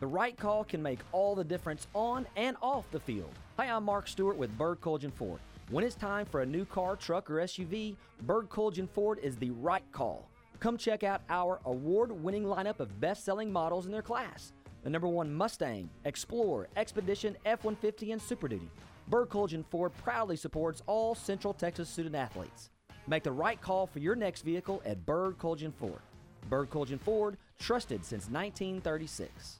The right call can make all the difference on and off the field. Hi, I'm Mark Stewart with Bird Kultgen Ford. When it's time for a new car, truck, or SUV, Bird Kultgen Ford is the right call. Come check out our award winning lineup of best selling models in their class the number one Mustang, Explorer, Expedition, F 150, and Super Duty. Bird Kultgen Ford proudly supports all Central Texas student athletes. Make the right call for your next vehicle at Bird Kultgen Ford. Bird Kultgen Ford, trusted since 1936.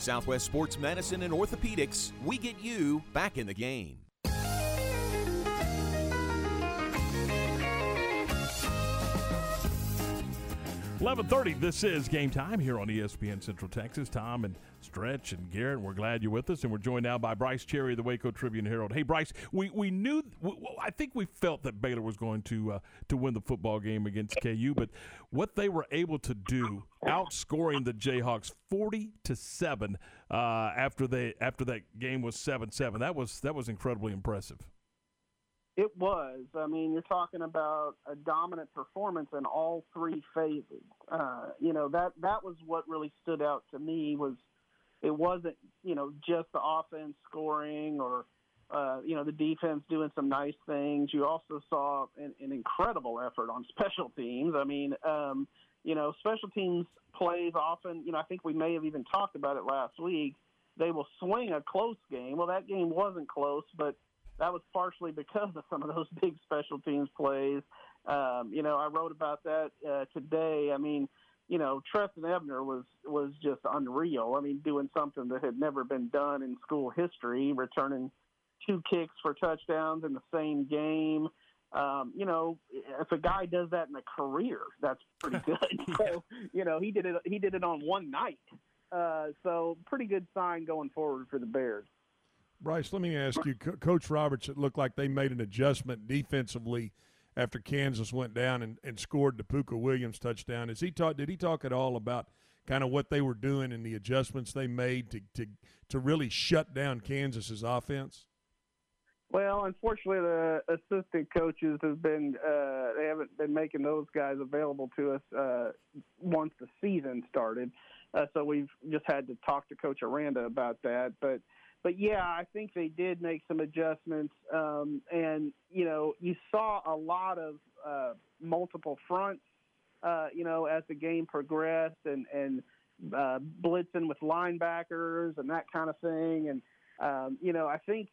Southwest Sports Medicine and Orthopedics, we get you back in the game. 11:30. This is game time here on ESPN Central Texas. Tom and Stretch and Garrett. We're glad you're with us, and we're joined now by Bryce Cherry of the Waco Tribune Herald. Hey, Bryce, we we knew. I think we felt that Baylor was going to uh, to win the football game against KU, but what they were able to do, outscoring the Jayhawks 40 to seven uh, after they after that game was seven seven. That was that was incredibly impressive. It was. I mean, you're talking about a dominant performance in all three phases. Uh, you know that that was what really stood out to me was it wasn't you know just the offense scoring or uh, you know the defense doing some nice things. You also saw an, an incredible effort on special teams. I mean, um, you know, special teams plays often. You know, I think we may have even talked about it last week. They will swing a close game. Well, that game wasn't close, but that was partially because of some of those big special teams plays. Um, you know, I wrote about that uh, today. I mean, you know, Trestan Ebner was was just unreal. I mean, doing something that had never been done in school history, returning two kicks for touchdowns in the same game. Um, you know, if a guy does that in a career, that's pretty good. so, you know, he did it. He did it on one night. Uh, so, pretty good sign going forward for the Bears. Bryce, let me ask you, Co- Coach Roberts. It looked like they made an adjustment defensively after Kansas went down and, and scored the Pooka Williams touchdown. Is he talk? Did he talk at all about kind of what they were doing and the adjustments they made to to to really shut down Kansas's offense? Well, unfortunately, the assistant coaches have been uh, they haven't been making those guys available to us uh, once the season started. Uh, so we've just had to talk to Coach Aranda about that. But but yeah, I think they did make some adjustments, um, and you know you saw a lot of uh, multiple fronts. Uh, you know, as the game progressed, and and uh, blitzing with linebackers and that kind of thing, and um, you know, I think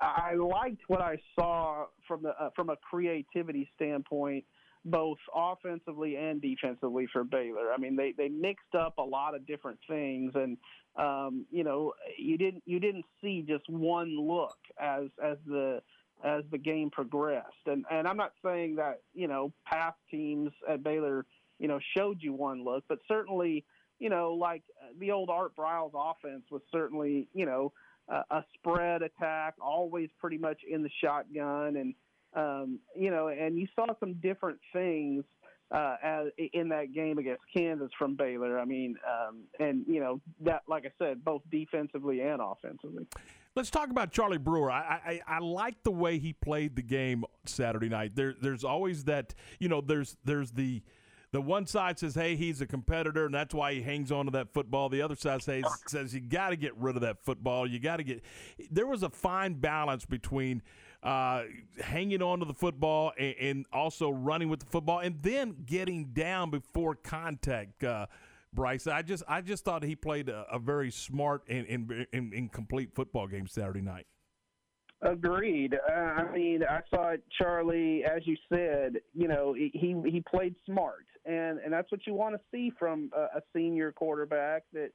I liked what I saw from the uh, from a creativity standpoint. Both offensively and defensively for Baylor. I mean, they they mixed up a lot of different things, and um, you know, you didn't you didn't see just one look as as the as the game progressed. And and I'm not saying that you know past teams at Baylor you know showed you one look, but certainly you know like uh, the old Art Briles offense was certainly you know a, a spread attack, always pretty much in the shotgun, and um, you know, and you saw some different things uh, as, in that game against Kansas from Baylor. I mean, um, and you know that, like I said, both defensively and offensively. Let's talk about Charlie Brewer. I, I I like the way he played the game Saturday night. There there's always that you know there's there's the the one side says, "Hey, he's a competitor, and that's why he hangs on to that football." The other side says, "says you got to get rid of that football. You got to get." There was a fine balance between uh, hanging on to the football and, and, also running with the football, and then getting down before contact. Uh, Bryce, I just I just thought he played a, a very smart and, complete football game Saturday night. Agreed. Uh, I mean, I thought Charlie, as you said, you know, he he played smart, and and that's what you want to see from a, a senior quarterback that,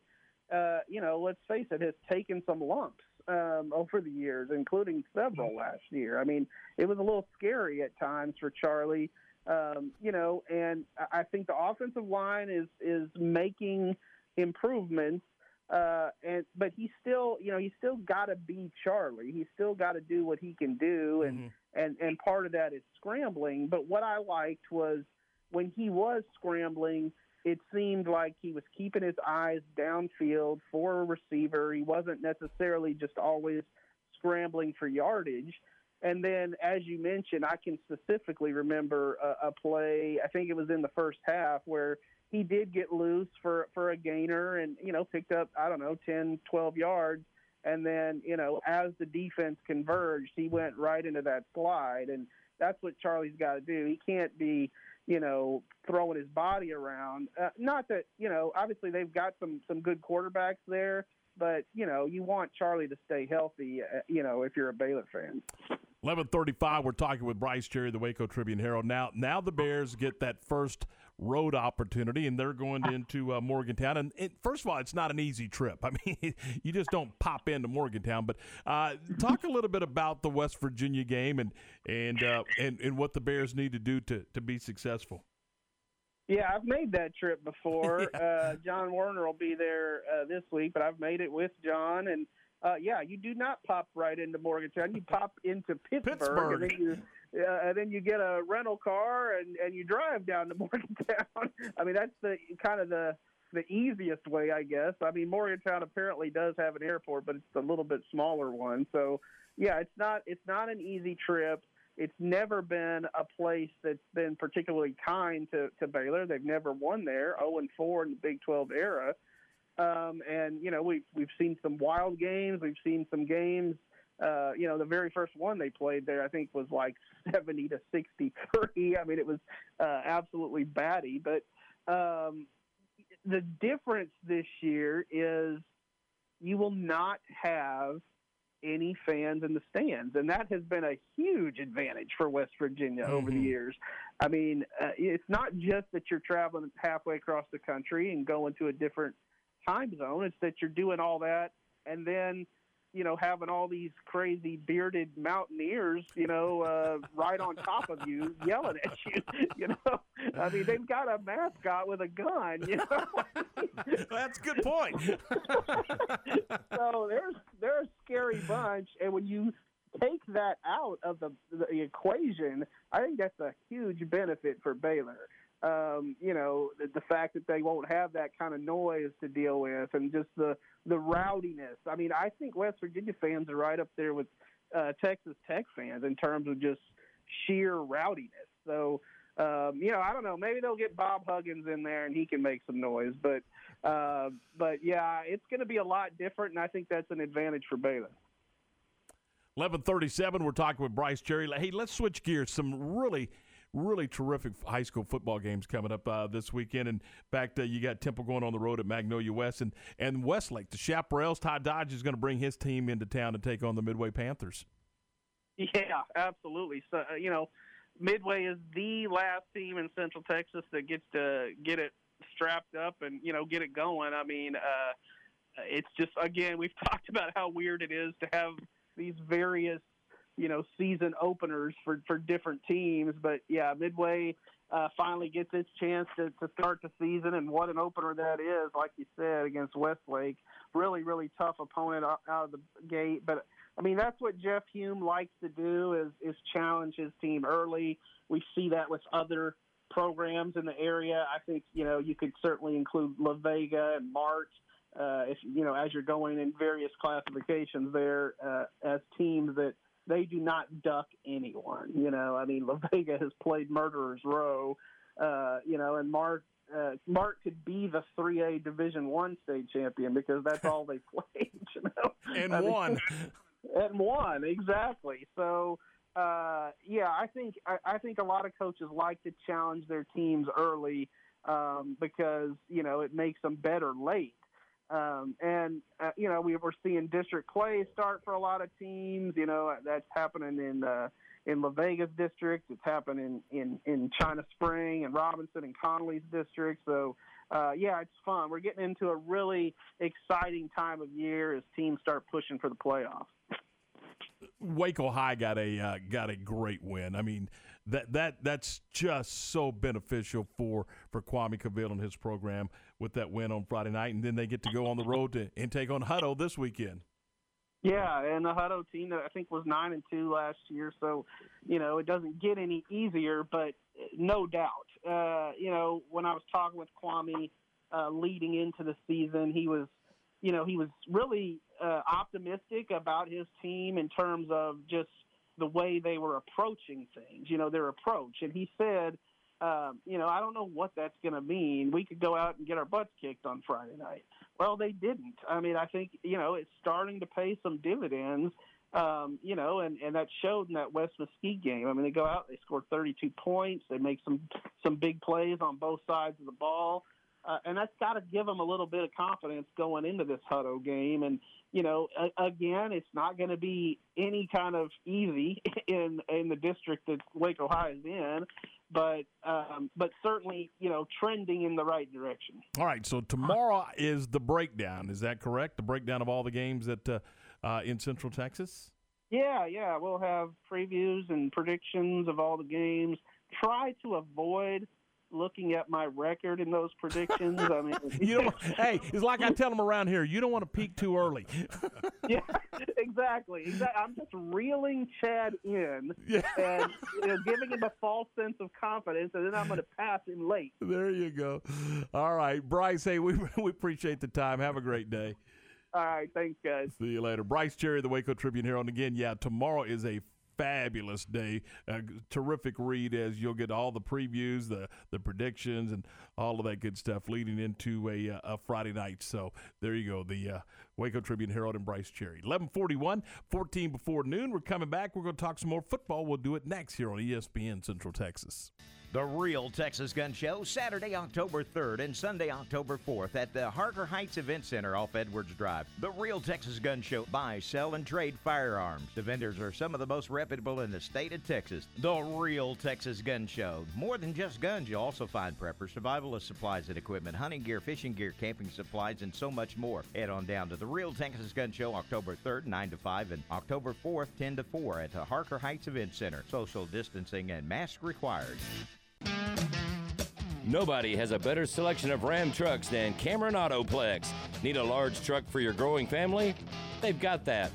uh, you know, let's face it, has taken some lumps um, over the years, including several last year. I mean, it was a little scary at times for Charlie, um, you know, and I think the offensive line is is making improvements uh, and but he still, you know, he still got to be Charlie. He's still got to do what he can do, and Mm-hmm. and and part of that is scrambling. But what I liked was when he was scrambling, it seemed like he was keeping his eyes downfield for a receiver. He wasn't necessarily just always scrambling for yardage. And then, as you mentioned, I can specifically remember a, a play. I think it was in the first half where he did get loose for for a gainer and you know picked up I don't know 10 12 yards and then you know as the defense converged he went right into that slide and that's what Charlie's got to do he can't be you know throwing his body around uh, not that you know obviously they've got some some good quarterbacks there but you know you want Charlie to stay healthy uh, you know if you're a Baylor fan 11:35. We're talking with Bryce Cherry, the Waco Tribune Herald. Now, now the Bears get that first road opportunity, and they're going into uh, Morgantown. And it, first of all, it's not an easy trip. I mean, you just don't pop into Morgantown. But uh, talk a little bit about the West Virginia game and and uh, and and what the Bears need to do to to be successful. Yeah, I've made that trip before. uh, John Werner will be there uh, this week, but I've made it with John. And uh, yeah, you do not pop right into Morgantown. You pop into Pittsburgh, Pittsburgh. Uh, and then you get a rental car and and you drive down to Morgantown. I mean, that's the kind of the the easiest way, I guess. I mean, Morgantown apparently does have an airport, but it's a little bit smaller one. So yeah, it's not it's not an easy trip. It's never been a place that's been particularly kind to, to Baylor. They've never won there, 0 and 4 in the Big 12 era. Um, and you know we've we've seen some wild games. We've seen some games. Uh, you know, the very first one they played there, I think, was like 70 to 63. I mean, it was uh, absolutely batty. But um, the difference this year is you will not have any fans in the stands, and that has been a huge advantage for West Virginia over the Mhm. years. I mean, uh, it's not just that you're traveling halfway across the country and going to a different time zone; it's that you're doing all that and then you know having all these crazy bearded mountaineers, you know, uh, right on top of you, yelling at you. You know, I mean, they've got a mascot with a gun. You know. That's a good point. so there's they're a scary bunch, and when you take that out of the, the equation, I think that's a huge benefit for Baylor. Um, you know, the, the fact that they won't have that kind of noise to deal with, and just the the rowdiness. I mean, I think West Virginia fans are right up there with uh, Texas Tech fans in terms of just sheer rowdiness. So. Um, you know, I don't know. Maybe they'll get Bob Huggins in there and he can make some noise. But, uh, but yeah, it's going to be a lot different, and I think that's an advantage for Baylor. 11:37. We're talking with Bryce Cherry. Hey, let's switch gears. Some really, really terrific high school football games coming up uh, this weekend. In fact, uh, you got Temple going on the road at Magnolia West and and Westlake. The Chaparrals. Todd Dodge is going to bring his team into town to take on the Midway Panthers. Yeah, absolutely. So uh, you know, Midway is the last team in Central Texas that gets to get it strapped up and you know get it going. I mean, uh, it's just again we've talked about how weird it is to have these various you know season openers for for different teams, but yeah, Midway uh, finally gets its chance to, to start the season, and what an opener that is! Like you said, against Westlake, really really tough opponent out, of the gate, but. I mean, that's what Jeff Hulme likes to do is is challenge his team early. We see that with other programs in the area. I think you know you could certainly include La Vega and Mart. Uh, if you know as you're going in various classifications there uh, as teams that they do not duck anyone. You know, I mean La Vega has played Murderers Row. Uh, you know, and Mark uh, Mart could be the 3A Division One state champion because that's all they played. You know, And I mean, won. and won exactly. So uh, yeah, I think I, I think a lot of coaches like to challenge their teams early um, because you know it makes them better late. Um, and uh, you know we we're seeing district play start for a lot of teams. You know that's happening in uh, in La Vegas district. It's happening in in China Spring and Robinson and Connally's district. So uh, yeah, it's fun. We're getting into a really exciting time of year as teams start pushing for the playoffs. Waco High got a uh, got a great win. I mean that that that's just so beneficial for for Kwame Cauthen and his program with that win on Friday night, and then they get to go on the road to and take on Hutto this weekend. Yeah, and the Hutto team that I think was nine and two last year, so you know it doesn't get any easier. But no doubt, uh, you know when I was talking with Kwame uh, leading into the season, he was, you know, he was really uh, optimistic about his team in terms of just the way they were approaching things. You know, their approach, and he said. Um, you know, I don't know what that's going to mean. We could go out and get our butts kicked on Friday night. Well, they didn't. I mean, I think you know it's starting to pay some dividends. Um, you know, and and that showed in that West Mesquite game. I mean, they go out, they score 32 points, they make some some big plays on both sides of the ball, uh, and that's got to give them a little bit of confidence going into this Hutto game. And you know, a, again, it's not going to be any kind of easy in in the district that Waco High is in, but um, but certainly you know trending in the right direction. All right, so tomorrow is the breakdown. Is that correct? The breakdown of all the games that uh, uh, in Central Texas. Yeah, yeah, we'll have previews and predictions of all the games. Try to avoid looking at my record in those predictions. I mean, You don't. hey, it's like I tell them around here. You don't want to peak too early. yeah, exactly. exactly. I'm just reeling Chad in and you know giving him a false sense of confidence, and then I'm going to pass him late. There you go. All right, Bryce. Hey, we we appreciate the time. Have a great day. All right, thanks, guys. See you later. Bryce Cherry, the Waco Tribune Herald. And again, yeah, tomorrow is a fabulous day. A terrific read as you'll get all the previews, the the predictions, and all of that good stuff leading into a, uh, a Friday night. So there you go. The uh, Waco Tribune Herald and Bryce Cherry. 1141, 14 before noon. We're coming back. We're going to talk some more football. We'll do it next here on ESPN Central Texas. The Real Texas Gun Show, Saturday, October 3rd and Sunday, October 4th at the Harker Heights Event Center off Edwards Drive. The Real Texas Gun Show buy, sell, and trade firearms. The vendors are some of the most reputable in the state of Texas. The Real Texas Gun Show. More than just guns, you'll also find preppers, survivalist supplies and equipment, hunting gear, fishing gear, camping supplies, and so much more. Head on down to the Real Texas Gun Show, October 3rd, 9 to 5, and October 4th, 10 to 4 at the Harker Heights Event Center. Social distancing and mask required. Nobody has a better selection of Ram trucks than Cameron Autoplex. Need a large truck for your growing family? They've got that.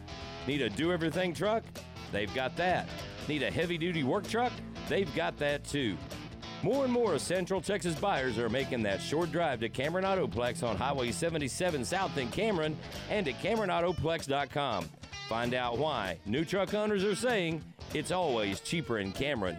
Need a do everything truck? They've got that. Need a heavy duty work truck? They've got that too. More and more Central Texas buyers are making that short drive to Cameron Autoplex on Highway 77 South in Cameron and at CameronAutoplex.com. Find out why new truck owners are saying it's always cheaper in Cameron.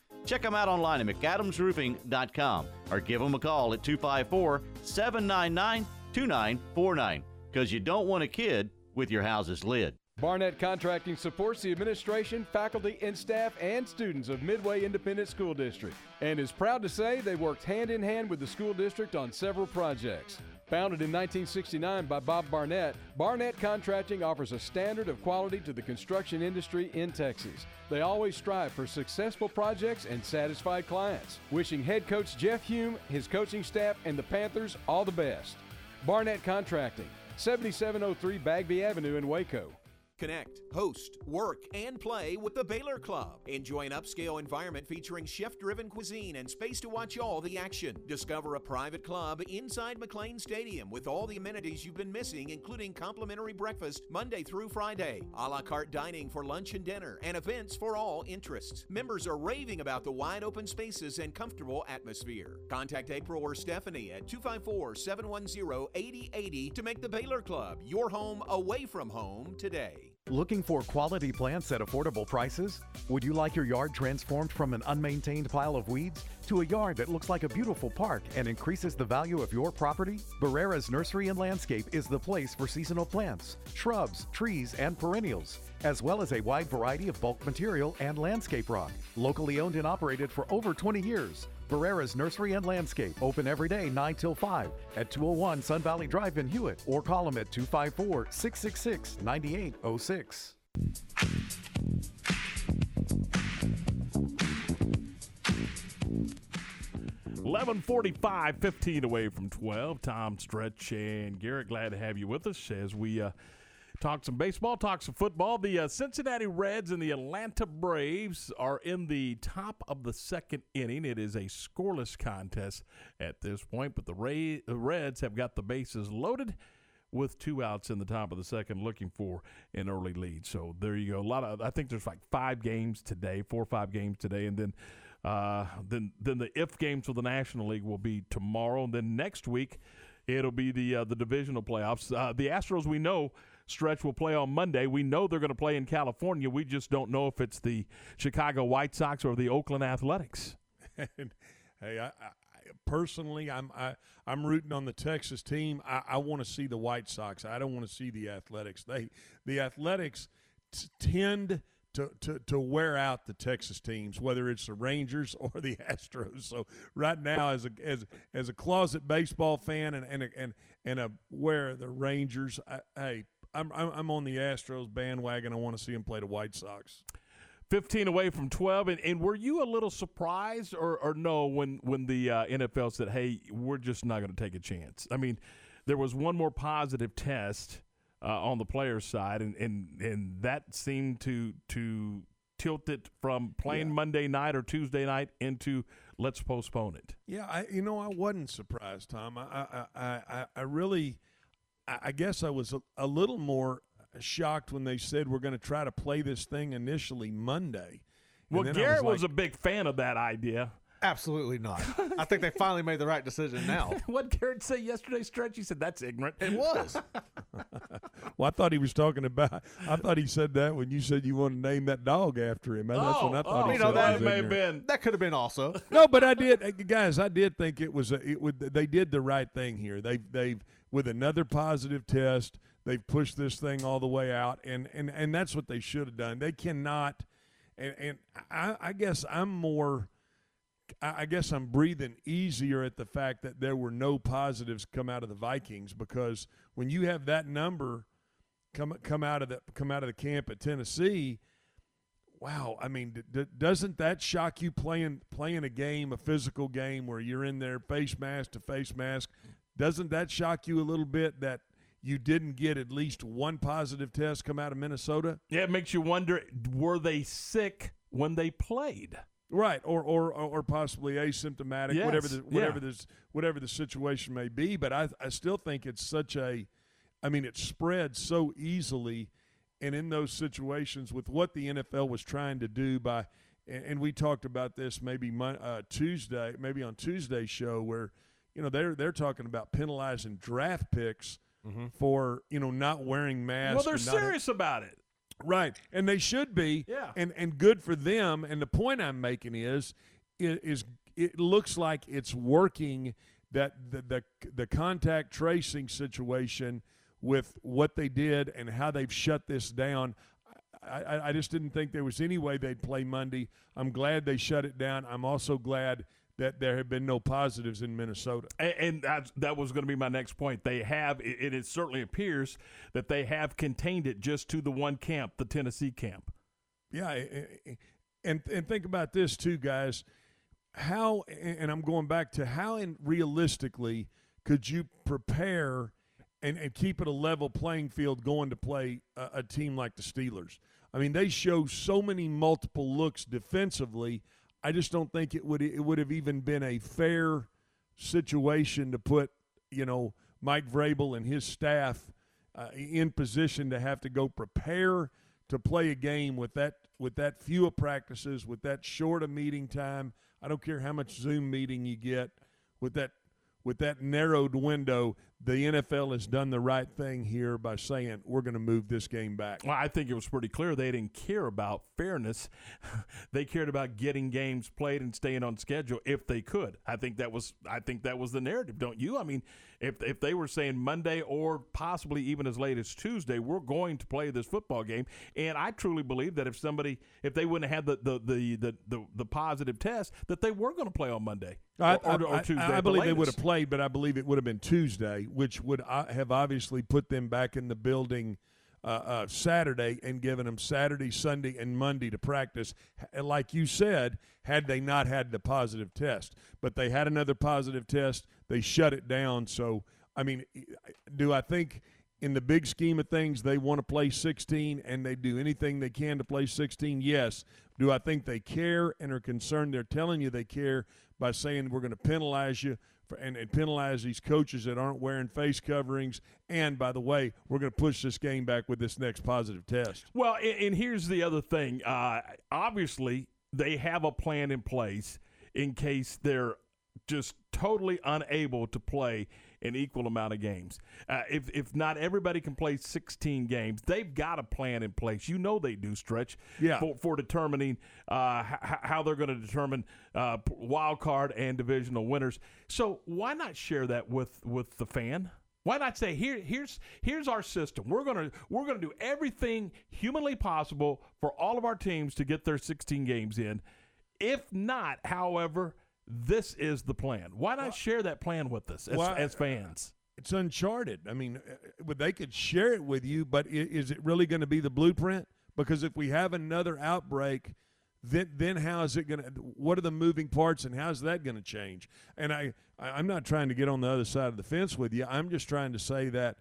Check them out online at McAdamsRoofing.com or give them a call at 254 799 2949 because you don't want a kid with your house's lid. Barnett Contracting supports the administration, faculty, and staff and students of Midway Independent School District and is proud to say they worked hand in hand with the school district on several projects. Founded in 1969 by Bob Barnett, Barnett Contracting offers a standard of quality to the construction industry in Texas. They always strive for successful projects and satisfied clients. Wishing head coach Jeff Hulme, his coaching staff, and the Panthers all the best. Barnett Contracting, 7703 Bagby Avenue in Waco. Connect, host, work, and play with the Baylor Club. Enjoy an upscale environment featuring chef driven cuisine and space to watch all the action. Discover a private club inside McLane Stadium with all the amenities you've been missing, including complimentary breakfast Monday through Friday, a la carte dining for lunch and dinner, and events for all interests. Members are raving about the wide open spaces and comfortable atmosphere. Contact April or Stephanie at 254 710 8080 to make the Baylor Club your home away from home today. Looking for quality plants at affordable prices? Would you like your yard transformed from an unmaintained pile of weeds to a yard that looks like a beautiful park and increases the value of your property? Barrera's Nursery and Landscape is the place for seasonal plants, shrubs, trees, and perennials, as well as a wide variety of bulk material and landscape rock. Locally owned and operated for over 20 years. Barrera's Nursery and Landscape, open every day 9 till 5 at 201 Sun Valley Drive in Hewitt or call them at 254 666 9806. 1145, 15 away from 12. Tom Stretch and Garrett, glad to have you with us as we uh, talk some baseball, talk some football. The uh, Cincinnati Reds and the Atlanta Braves are in the top of the second inning. It is a scoreless contest at this point, but the Ray- the Reds have got the bases loaded with two outs in the top of the second, looking for an early lead. So there you go. A lot of I think there's like five games today, four or five games today, and then uh, then then the if games for the National League will be tomorrow, and then next week it'll be the uh, the divisional playoffs. Uh, the Astros we know stretch will play on Monday. We know they're going to play in California. We just don't know if it's the Chicago White Sox or the Oakland Athletics. Hey, I, I personally, I'm I, I'm rooting on the Texas team. I, I want to see the White Sox. I don't want to see the Athletics. They the Athletics t- tend to, to, to wear out the Texas teams, whether it's the Rangers or the Astros. So right now, as a as as a closet baseball fan and and a, and and a where the Rangers, I, hey, I'm, I'm I'm on the Astros bandwagon. I want to see them play the White Sox. 15 away from 12 and, and were you a little surprised or, or no when when the uh, NFL said hey we're just not going to take a chance I mean there was one more positive test uh, on the players side and, and and that seemed to to tilt it from playing Monday night or Tuesday night into let's postpone it Yeah, I you know I wasn't surprised, Tom. I I, I, I really, I I guess I was a, a little more shocked when they said we're going to try to play this thing initially Monday. And well then Garrett was, like, a big fan of that idea Absolutely not. I think they finally made the right decision now. what Garrett say yesterday stretch he said that's ignorant It was. well, I thought he was talking about. I thought he said that when you said you want to name that dog after him. And that's when I thought he you said know it that was may have been. That could have been also. no, but I did, uh, guys. I did think it was. A, it would. They did the right thing here. They they've with another positive test. They've pushed this thing all the way out, and and and that's what they should have done. They cannot. And and I, I guess I'm more. I guess I'm breathing easier at the fact that there were no positives come out of the Vikings because when you have that number come come out of the come out of the camp at Tennessee, wow! I mean, d- d- doesn't that shock you playing playing a game, a physical game where you're in there face mask to face mask? Doesn't that shock you a little bit that you didn't get at least one positive test come out of Minnesota. Yeah, it makes you wonder: were they sick when they played? Right, or or or possibly asymptomatic, Yes, whatever the whatever yeah. this whatever the situation may be. But I I still think it's such a, I mean, it spreads so easily, and in those situations with what the NFL was trying to do by, and, and we talked about this maybe Mon, uh, Tuesday, maybe on Tuesday's show where, you know, they're they're talking about penalizing draft picks for you know not wearing masks. Mm-hmm. well, they're serious about it. Right, and they should be. Yeah. and and good for them. And the point I'm making is, is it looks like it's working. That the the, the contact tracing situation with what they did and how they've shut this down. I, I just didn't think there was any way they'd play Monday. I'm glad they shut it down. I'm also glad that there have been no positives in Minnesota. And, and that was going to be my next point. They have, it, it certainly appears that they have contained it just to the one camp, the Tennessee camp. Yeah, and and think about this too, guys. How and I'm going back to how in realistically could you prepare and, and keep it a level playing field going to play a, a team like the Steelers? I mean, they show so many multiple looks defensively. I just don't think it would it would have even been a fair situation to put you know Mike Vrabel and his staff uh, in position to have to go prepare to play a game with that with that few of practices, with that short a meeting time. I don't care how much Zoom meeting you get with that with that narrowed window. The NFL has done the right thing here by saying we're going to move this game back. Well, I think it was pretty clear they didn't care about fairness. they cared about getting games played and staying on schedule if they could. I think that was I think that was the narrative, don't you? I mean, if if they were saying Monday or possibly even as late as Tuesday, we're going to play this football game, and I truly believe that if somebody if they wouldn't have had the the the the, the, the positive test, that they were going to play on Monday I, or, or, or I- Tuesday. I at the believe they would have played, but I believe it would have been Tuesday, which would uh, have obviously put them back in the building uh, uh, Saturday and given them Saturday, Sunday, and Monday to practice. Like you said, had they not had the positive test, but they had another positive test, they shut it down. So, I mean, do I think? In the big scheme of things, they want to play 16 and they do anything they can to play 16. Yes. Do I think they care and are concerned? They're telling you they care by saying we're going to penalize you for, and, and penalize these coaches that aren't wearing face coverings. And by the way, we're going to push this game back with this next positive test. Well, and, and here's the other thing. Uh, obviously, they have a plan in place in case they're just totally unable to play an equal amount of games. Uh, if if not everybody can play 16 games, they've got a plan in place. You know they do stretch Yeah. for, for determining uh, h- how they're going to determine uh, wild card and divisional winners. So why not share that with with the fan? Why not say here here's here's our system. We're gonna we're gonna do everything humanly possible for all of our teams to get their 16 games in. If not, however, this is the plan. Why not share that plan with us as, Well, as fans? It's uncharted. I mean, uh, they could share it with you, but is it really going to be the blueprint? Because if we have another outbreak, then then how is it going to? What are the moving parts, and how's that going to change? And I, I I'm not trying to get on the other side of the fence with you. I'm just trying to say that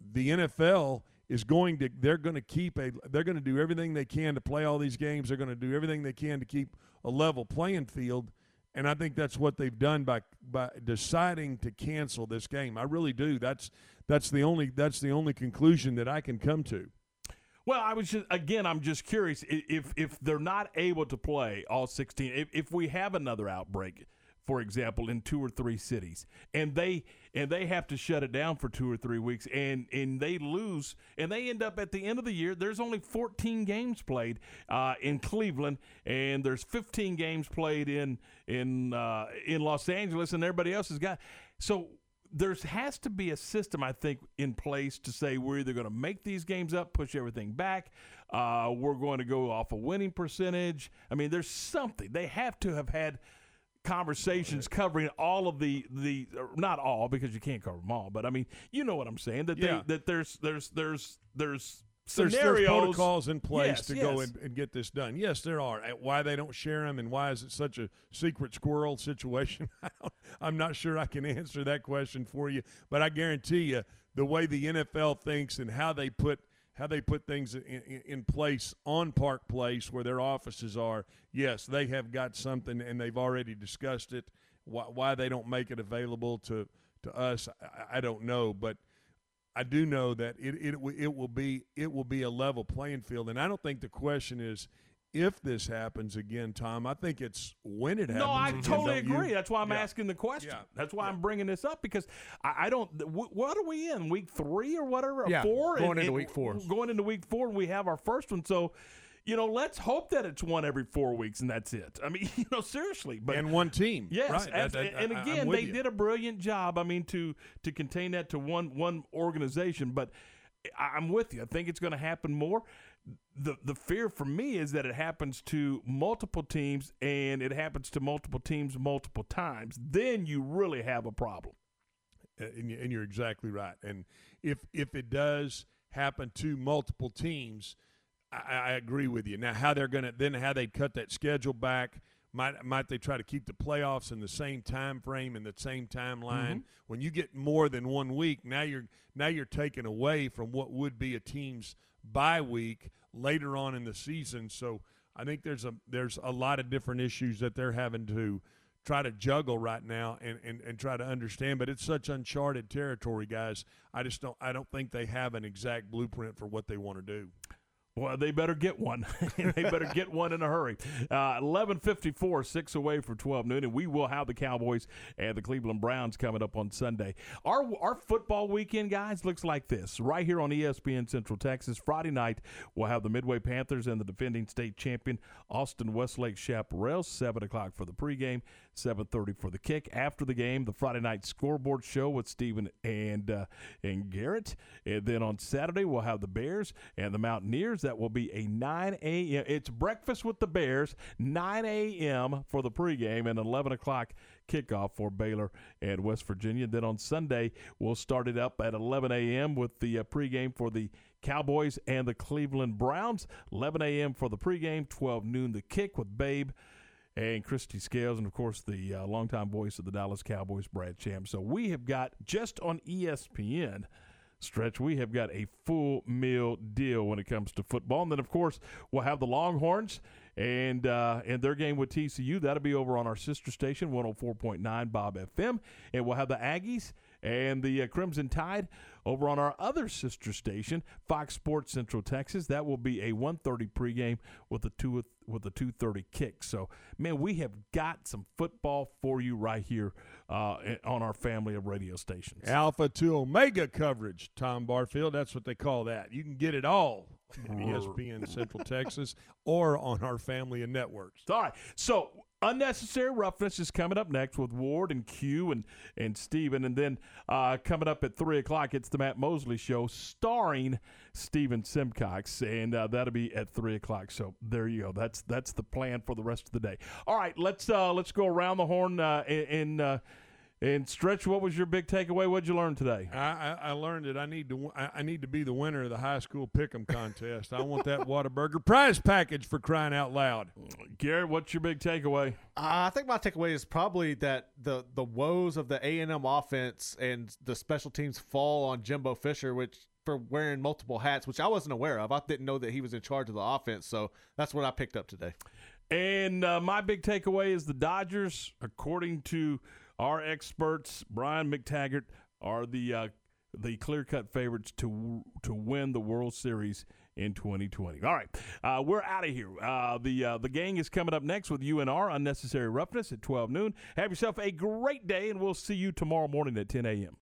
the NFL is going to they're going to keep a they're going to do everything they can to play all these games. They're going to do everything they can to keep a level playing field. And I think that's what they've done by by deciding to cancel this game. I really do. That's that's the only that's the only conclusion that I can come to. Well, I was just again, I'm just curious if if they're not able to play all 16, if, if we have another outbreak, for example, in two or three cities, and they and they have to shut it down for two or three weeks, and and they lose, and they end up at the end of the year. There's only 14 games played uh, in Cleveland, and there's 15 games played in in uh, in Los Angeles, and everybody else has got so There's has to be a system, I think, in place to say we're either going to make these games up, push everything back, uh, we're going to go off a winning percentage. I mean, there's something they have to have had conversations covering all of the the not all because you can't cover them all, but I mean, you know what I'm saying that Yeah. they, that there's there's there's there's there's, there's protocols in place Yes, to go and, and get this done. Yes, there are. Why they don't share them and why is it such a secret squirrel situation? I'm not sure I can answer that question for you, but I guarantee you the way the NFL thinks and how they put how they put things in, in, place on Park Place where their offices are. Yes, they have got something and they've already discussed it. Why, why they don't make it available to to us, I, I don't know, but. I do know that it, it it will be it will be a level playing field, and I don't think the question is if this happens again, Tom. I think it's when it happens. No, I again, totally don't you? agree. That's why I'm Yeah. asking the question. Yeah. That's why I'm bringing this up because I, I don't. wh- What are we in week three or whatever? Yeah, four. going into week four. Going into week four, and we have our first one. So, you know, let's hope that it's one every four weeks, and that's it. I mean, you know, seriously. But and one team. Yes, right. that- and I- I'm again, they you. did a brilliant job. I mean, to to contain that to one one organization, but I'm with you. I think it's going to happen more. The the fear for me is that it happens to multiple teams, and it happens to multiple teams multiple times. Then you really have a problem. And, you- and you're exactly right. And if if it does happen to multiple teams, I, I agree with you. Now, how they're going to then how they cut that schedule back? Might might they try to keep the playoffs in the same time frame and the same timeline? Mhm. When you get more than one week, now you're now you're taking away from what would be a team's bye week later on in the season. So I think there's a there's a lot of different issues that they're having to try to juggle right now and, and, and try to understand. But it's such uncharted territory, guys. I just don't I don't think they have an exact blueprint for what they want to do. Well, they better get one. they better get one in a hurry. Uh, Eleven fifty-four, six away for twelve noon, and we will have the Cowboys and the Cleveland Browns coming up on Sunday. Our our football weekend, guys, looks like this right here on ESPN Central Texas. Friday night, we'll have the Midway Panthers and the defending state champion Austin Westlake Chaparrals. Seven o'clock for the pregame, seven thirty for the kick. After the game, the Friday night scoreboard show with Stephen and uh, and Garrett, and then on Saturday we'll have the Bears and the Mountaineers. That will be a 9 a.m. It's breakfast with the Bears, 9 a.m. for the pregame, and 11 o'clock kickoff for Baylor and West Virginia. Then on Sunday, we'll start it up at 11 a.m. with the uh, pregame for the Cowboys and the Cleveland Browns. 11 a.m. for the pregame, 12 noon the kick with Babe and Kristi Scales, and of course the uh, longtime voice of the Dallas Cowboys, Brad Sham. So we have got just on ESPN stretch, we have got a full meal deal when it comes to football. And then, of course, we'll have the Longhorns and uh, and their game with TCU. That'll be over on our sister station, 104.9 Bob FM. And we'll have the Aggies and the uh, Crimson Tide over on our other sister station, Fox Sports Central Texas. That will be a 1:30 pregame with a two with a 2:30 kick. So, man, we have got some football for you right here uh, on our family of radio stations. Alpha to Omega coverage, Tom Barfield. That's what they call that. You can get it all on ESPN Central Texas or on our family of networks. All right. So unnecessary roughness is coming up next with Ward and Q and and Steven. And then uh, coming up at three o'clock, it's the Matt Mosley show starring Steven Simcox, and uh, that'll be at three o'clock. So there you go. That's that's the plan for the rest of the day. All right, let's uh, let's go around the horn uh, and. And stretch, what was your big takeaway? What'd you learn today? I, I, I learned that I need to I, I need to be the winner of the high school pick'em contest. I want that Whataburger prize package for crying out loud. Garrett, what's your big takeaway? Uh, I think my takeaway is probably that the the woes of the A and M offense and the special teams fall on Jimbo Fisher, which for wearing multiple hats, which I wasn't aware of. I didn't know that he was in charge of the offense, so that's what I picked up today. And uh, my big takeaway is the Dodgers, according to our experts, Brian McTaggart, are the uh, the clear cut favorites to to win the World Series in 2020. All right, uh, we're out of here. Uh, the uh, the gang is coming up next with UNR Unnecessary Roughness at 12 noon. Have yourself a great day, and we'll see you tomorrow morning at 10 a.m.